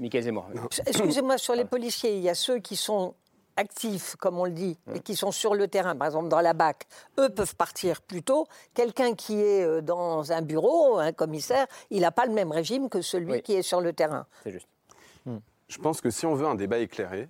Michael Zemmour. Excusez-moi, sur les policiers, il y a ceux qui sont actifs, comme on le dit, et qui sont sur le terrain, par exemple dans la BAC, eux peuvent partir plus tôt. Quelqu'un qui est euh, dans un bureau, un commissaire, il n'a pas le même régime que celui Oui. qui est sur le terrain. C'est juste. Je pense que si on veut un débat éclairé,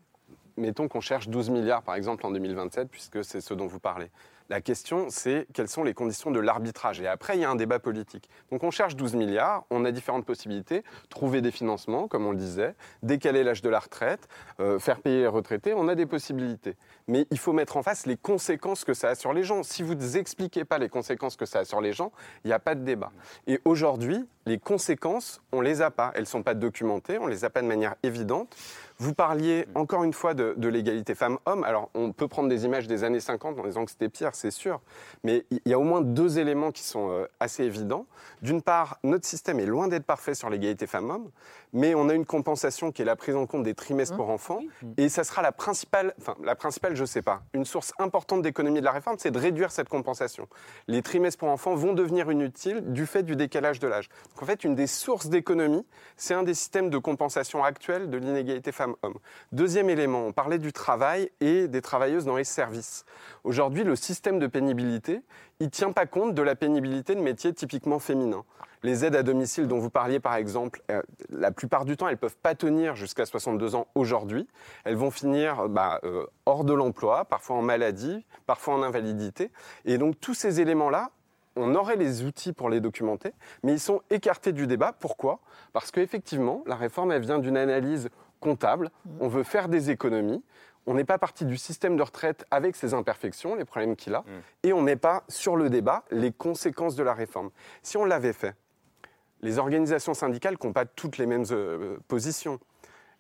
mettons qu'on cherche 12 milliards par exemple en 2027, puisque c'est ce dont vous parlez. La question, c'est quelles sont les conditions de l'arbitrage. Et après, il y a un débat politique. Donc on cherche 12 milliards, on a différentes possibilités, trouver des financements, comme on le disait, décaler l'âge de la retraite, euh, faire payer les retraités, on a des possibilités. Mais il faut mettre en face les conséquences que ça a sur les gens. Si vous ne expliquez pas les conséquences que ça a sur les gens, il n'y a pas de débat. Et aujourd'hui, les conséquences, on les a pas. Elles ne sont pas documentées, on les a pas de manière évidente. Vous parliez encore une fois de, de l'égalité femmes-hommes. Alors, on peut prendre des images des années 50 en disant que c'était pire, c'est sûr. Mais il y a au moins deux éléments qui sont euh, assez évidents. D'une part, notre système est loin d'être parfait sur l'égalité femmes-hommes, mais on a une compensation qui est la prise en compte des trimestres pour enfants. Et ça sera la principale, enfin, la principale, je ne sais pas, une source importante d'économie de la réforme, c'est de réduire cette compensation. Les trimestres pour enfants vont devenir inutiles du fait du décalage de l'âge. Donc, en fait, une des sources d'économie, c'est un des systèmes de compensation actuels de l'inégalité femmes-hommes. Deuxième élément, on parlait du travail et des travailleuses dans les services. Aujourd'hui, le système de pénibilité, il ne tient pas compte de la pénibilité de métiers typiquement féminins. Les aides à domicile dont vous parliez, par exemple, euh, la plupart du temps, elles ne peuvent pas tenir jusqu'à 62 ans aujourd'hui. Elles vont finir bah, euh, hors de l'emploi, parfois en maladie, parfois en invalidité. Et donc, tous ces éléments-là, on aurait les outils pour les documenter, mais ils sont écartés du débat. Pourquoi? Parce qu'effectivement, la réforme, elle vient d'une analyse comptable. On veut faire des économies. On n'est pas parti du système de retraite avec ses imperfections, les problèmes qu'il a, et on n'est pas sur le débat les conséquences de la réforme. Si on l'avait fait, les organisations syndicales qui n'ont pas toutes les mêmes euh, positions,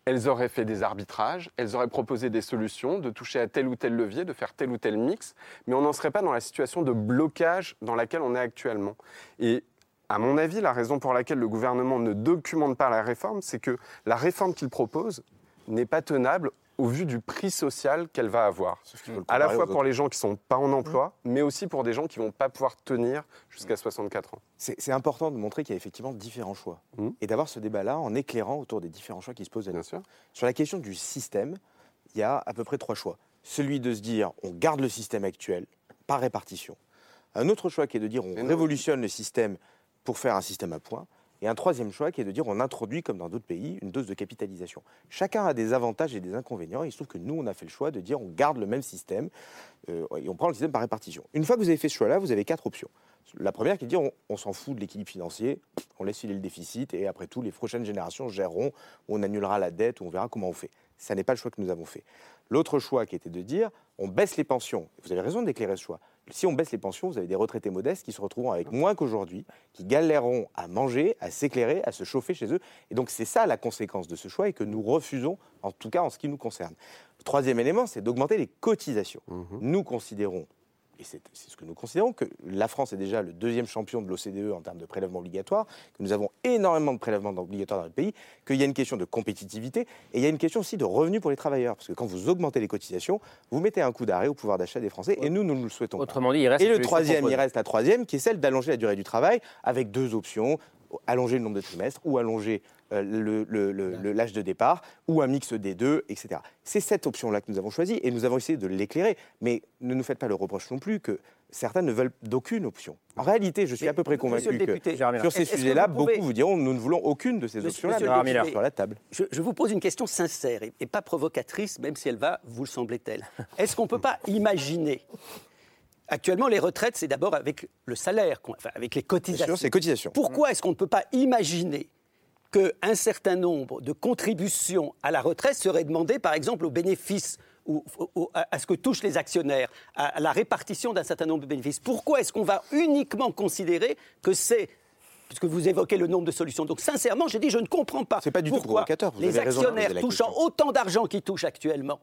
elles auraient fait des arbitrages, elles auraient proposé des solutions, de toucher à tel ou tel levier, de faire tel ou tel mix, mais on n'en serait pas dans la situation de blocage dans laquelle on est actuellement. Et à mon avis, la raison pour laquelle le gouvernement ne documente pas la réforme, c'est que la réforme qu'il propose n'est pas tenable au vu du prix social qu'elle va avoir. À la fois pour les gens qui ne sont pas en emploi, mais aussi pour des gens qui ne vont pas pouvoir tenir jusqu'à 64 ans. C'est c'est important de montrer qu'il y a effectivement différents choix Mmh. et d'avoir ce débat-là en éclairant autour des différents choix qui se posent à nous. Sur la question du système, il y a à peu près trois choix. Celui de se dire on garde le système actuel par répartition. Un autre choix qui est de dire on révolutionne le système pour faire un système à points. Et un troisième choix qui est de dire on introduit, comme dans d'autres pays, une dose de capitalisation. Chacun a des avantages et des inconvénients. Il se trouve que nous, on a fait le choix de dire on garde le même système euh, et on prend le système par répartition. Une fois que vous avez fait ce choix-là, vous avez quatre options. La première qui est de dire on, s'en fout de l'équilibre financier, on laisse filer le déficit et après tout, les prochaines générations géreront, on annulera la dette, on verra comment on fait. Ça n'est pas le choix que nous avons fait. L'autre choix qui était de dire on baisse les pensions. Vous avez raison d'éclairer ce choix. Si on baisse les pensions, vous avez des retraités modestes qui se retrouveront avec moins qu'aujourd'hui, qui galéreront à manger, à s'éclairer, à se chauffer chez eux. Et donc c'est ça la conséquence de ce choix et que nous refusons, en tout cas en ce qui nous concerne. Le troisième élément, c'est d'augmenter les cotisations. Nous considérons et c'est ce que nous considérons, que la France est déjà le deuxième champion de l'OCDE en termes de prélèvements obligatoires, que nous avons énormément de prélèvements obligatoires dans notre pays, qu'il y a une question de compétitivité et il y a une question aussi de revenus pour les travailleurs. Parce que quand vous augmentez les cotisations, vous mettez un coup d'arrêt au pouvoir d'achat des Français et nous, nous ne le souhaitons Autrement dit, il reste et le troisième, il reste la troisième, qui est celle d'allonger la durée du travail avec deux options allonger le nombre de trimestres ou allonger euh, le- le- le- le- l'âge de départ ou un mix des deux, etc. C'est cette option-là que nous avons choisie et nous avons essayé de l'éclairer. Mais ne nous faites pas le reproche non plus que certains ne veulent d'aucune option. En réalité, je suis à peu près convaincu député, que sur ces sujets-là, pouvez- beaucoup vous diront nous ne voulons aucune de ces options-là. sur la table. Je, je vous pose une question sincère et, et pas provocatrice, même si elle va, vous le semblez-elle. Est-ce qu'on ne peut pas imaginer Actuellement, les retraites, c'est d'abord avec le salaire, enfin, avec les cotisations. sûr, cotisations. Pourquoi est-ce qu'on ne peut pas imaginer qu'un certain nombre de contributions à la retraite seraient demandées, par exemple, aux bénéfices ou, ou- à ce que touchent les actionnaires, à, la répartition d'un certain nombre de bénéfices Pourquoi est-ce qu'on va uniquement considérer que c'est puisque vous évoquez le nombre de solutions. Donc sincèrement, j'ai dit, je ne comprends pas. C'est pas du tout pourquoi provocateur, vous les avez actionnaires touchant autant d'argent qu'ils touchent actuellement.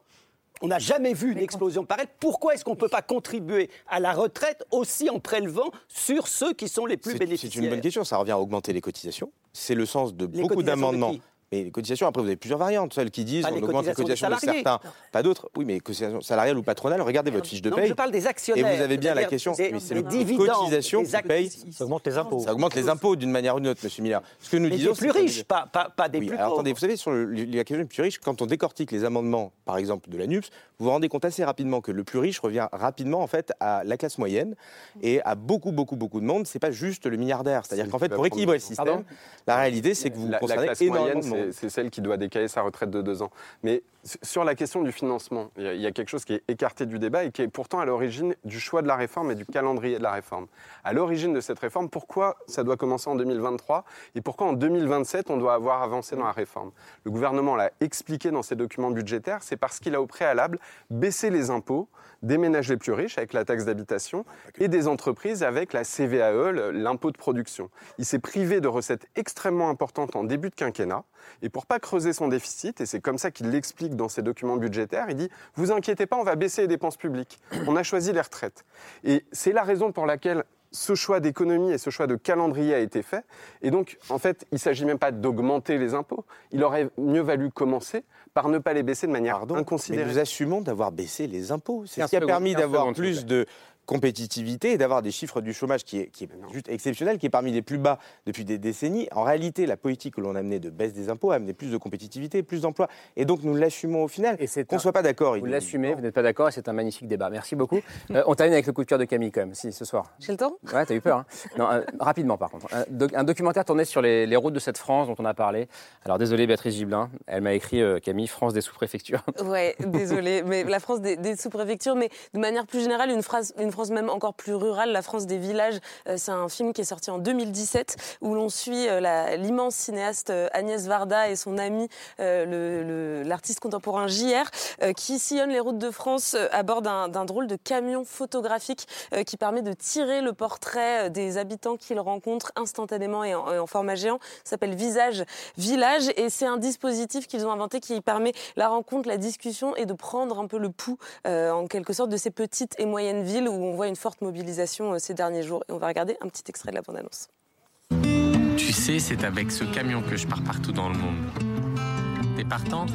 On n'a jamais vu une explosion pareille. Pourquoi est-ce qu'on ne peut pas contribuer à la retraite aussi en prélevant sur ceux qui sont les plus bénéficiaires C'est une bonne question. Ça revient à augmenter les cotisations. C'est le sens de Les beaucoup d'amendements. Mais les cotisations, après, vous avez plusieurs variantes. Celles qui disent Pas on les augmente les cotisations de certains, pas d'autres. Oui, mais cotisations salariales ou patronales, regardez votre fiche de Non, paye. je parle des actionnaires. Et vous avez bien la question. c'est le dividendes, cotisation des qui paye. Ça augmente les impôts. Ça augmente les impôts d'une manière ou d'une autre, monsieur Miller. Ce que nous Mais disons, des plus c'est que- riches, pas, pas, pas des Oui, plus alors pauvres. attendez, vous savez, sur le- la question des plus riches, quand on décortique les amendements, par exemple, de la NUPS, vous vous rendez compte assez rapidement que le plus riche revient rapidement, en fait, à la classe moyenne et à beaucoup, beaucoup, beaucoup de monde. C'est pas juste le milliardaire. C'est-à-dire qu'en fait, pour équilibrer le système, Pardon la réalité, c'est que vous la, la concernez classe énormément moyenne, c'est- celle qui doit décaler sa retraite de deux ans. Mais sur la question du financement, il y, a- il y a quelque chose qui est écarté du débat et qui est pourtant à l'origine du choix de la réforme et du calendrier de la réforme. À l'origine de cette réforme, pourquoi ça doit commencer en 2023 et pourquoi en 2027 on doit avoir avancé dans la réforme? Le gouvernement l'a expliqué dans ses documents budgétaires, c'est parce qu'il a au préalable baissé les impôts des ménages les plus riches avec la taxe d'habitation et des entreprises avec la CVAE, l'impôt de production. Il s'est privé de recettes extrêmement importantes en début de quinquennat et pour pas creuser son déficit, et c'est comme ça qu'il l'explique dans ses documents budgétaires, il dit Vous inquiétez pas, on va baisser les dépenses publiques. On a choisi les retraites. Et c'est la raison pour laquelle ce choix d'économie et ce choix de calendrier a été fait. Et donc, en fait, il ne s'agit même pas d'augmenter les impôts. Il aurait mieux valu commencer par ne pas les baisser de manière Mais inconsidérée. nous assumons d'avoir baissé les impôts. C'est 15 ce qui a permis 15 d'avoir plus de compétitivité et d'avoir des chiffres du chômage qui est, qui est juste exceptionnel, qui est parmi les plus bas depuis des décennies. En réalité, la politique que l'on a menée de baisse des impôts a amené plus de compétitivité, plus d'emplois. Et donc nous l'assumons au final. Qu'on ne soit pas d'accord. Vous l'assumez, vous n'êtes pas d'accord et c'est un magnifique débat. Merci beaucoup. Euh, on termine avec le coup de cœur de Camille quand même, si, ce soir. J'ai le temps? Ouais, t'as eu peur. hein. non, euh, rapidement par contre. Un, doc- un documentaire tourné sur les, les routes de cette France dont on a parlé. Alors désolé Béatrice Gibelin, elle m'a écrit euh, Camille, France des sous-préfectures. Ouais, désolé, mais la France des, des sous-préfectures, mais de manière plus générale, une, phrase, une France même encore plus rurale, la France des villages. Euh, c'est un film qui est sorti en 2017 où l'on suit euh, l'immense cinéaste euh, Agnès Varda et son ami, l'artiste contemporain JR, qui sillonne les routes de France à bord d'un drôle de camion photographique qui permet de tirer le portrait des habitants qu'il rencontre instantanément et en, format géant. Ça s'appelle Visage Village et c'est un dispositif qu'ils ont inventé qui permet la rencontre, la discussion et de prendre un peu le pouls en quelque sorte de ces petites et moyennes villes où on voit une forte mobilisation euh, ces derniers jours. Et on va regarder un petit extrait de la bande-annonce. Tu sais, c'est avec ce camion que je pars partout dans le monde. T'es partante?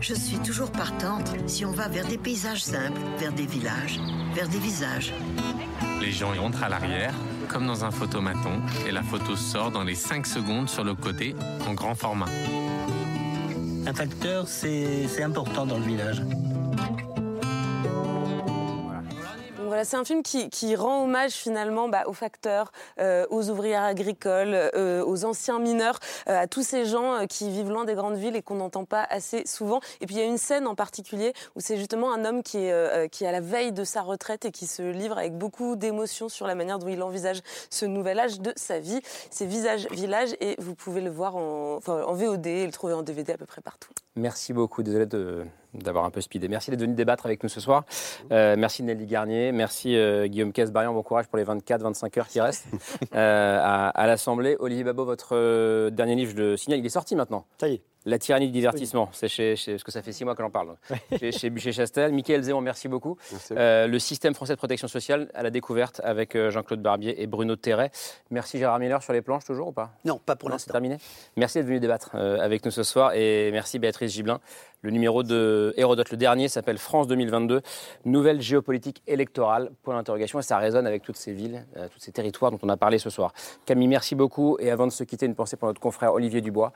Je suis toujours partante si on va vers des paysages simples, vers des villages, vers des visages. Les gens y rentrent à l'arrière, comme dans un photomaton, et la photo sort dans les 5 secondes sur le côté, en grand format. Un facteur, c'est important dans le village. C'est un film qui, rend hommage finalement bah, aux facteurs, euh, aux ouvrières agricoles, euh, aux anciens mineurs, euh, à tous ces gens qui vivent loin des grandes villes et qu'on n'entend pas assez souvent. Et puis il y a une scène en particulier où c'est justement un homme qui est, qui à la veille de sa retraite et qui se livre avec beaucoup d'émotion sur la manière dont il envisage ce nouvel âge de sa vie. C'est Visage Village et vous pouvez le voir en, en VOD et le trouver en DVD à peu près partout. Merci beaucoup, désolé de- d'avoir un peu speedé. Merci d'être venu débattre avec nous ce soir. Euh, merci Nelly Garnier, merci euh, Guillaume Casbarian, bon courage pour les 24-25 heures qui restent euh, à, à l'Assemblée. Olivier Babot, votre euh, dernier livre, je le signale, il est sorti maintenant. Ça y est. La tyrannie du divertissement, c'est chez, chez- parce que ça fait six mois que j'en parle. chez, chez Bûcher-Chastel. Michael Zéon, merci beaucoup. Euh, le système français de protection sociale à la découverte avec Jean-Claude Barbier et Bruno Terret. Merci Gérard Miller sur les planches toujours ou pas? Non, pas pour l'instant. c'est terminé. Merci d'être venu débattre euh, avec nous ce soir et merci Béatrice Gibelin. Le numéro de Hérodote, le dernier, s'appelle France 2022, nouvelle géopolitique électorale, point d'interrogation, et ça résonne avec toutes ces villes, euh, tous ces territoires dont on a parlé ce soir. Camille, merci beaucoup. Et avant de se quitter, une pensée pour notre confrère Olivier Dubois.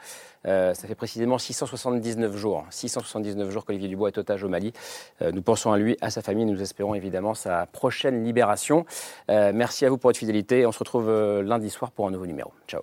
Euh, ça fait précisément 679 jours, 679 jours qu'Olivier Dubois est otage au Mali. Euh, nous pensons à lui, à sa famille, nous espérons évidemment sa prochaine libération. Merci à vous pour votre fidélité on se retrouve lundi soir pour un nouveau numéro. Ciao.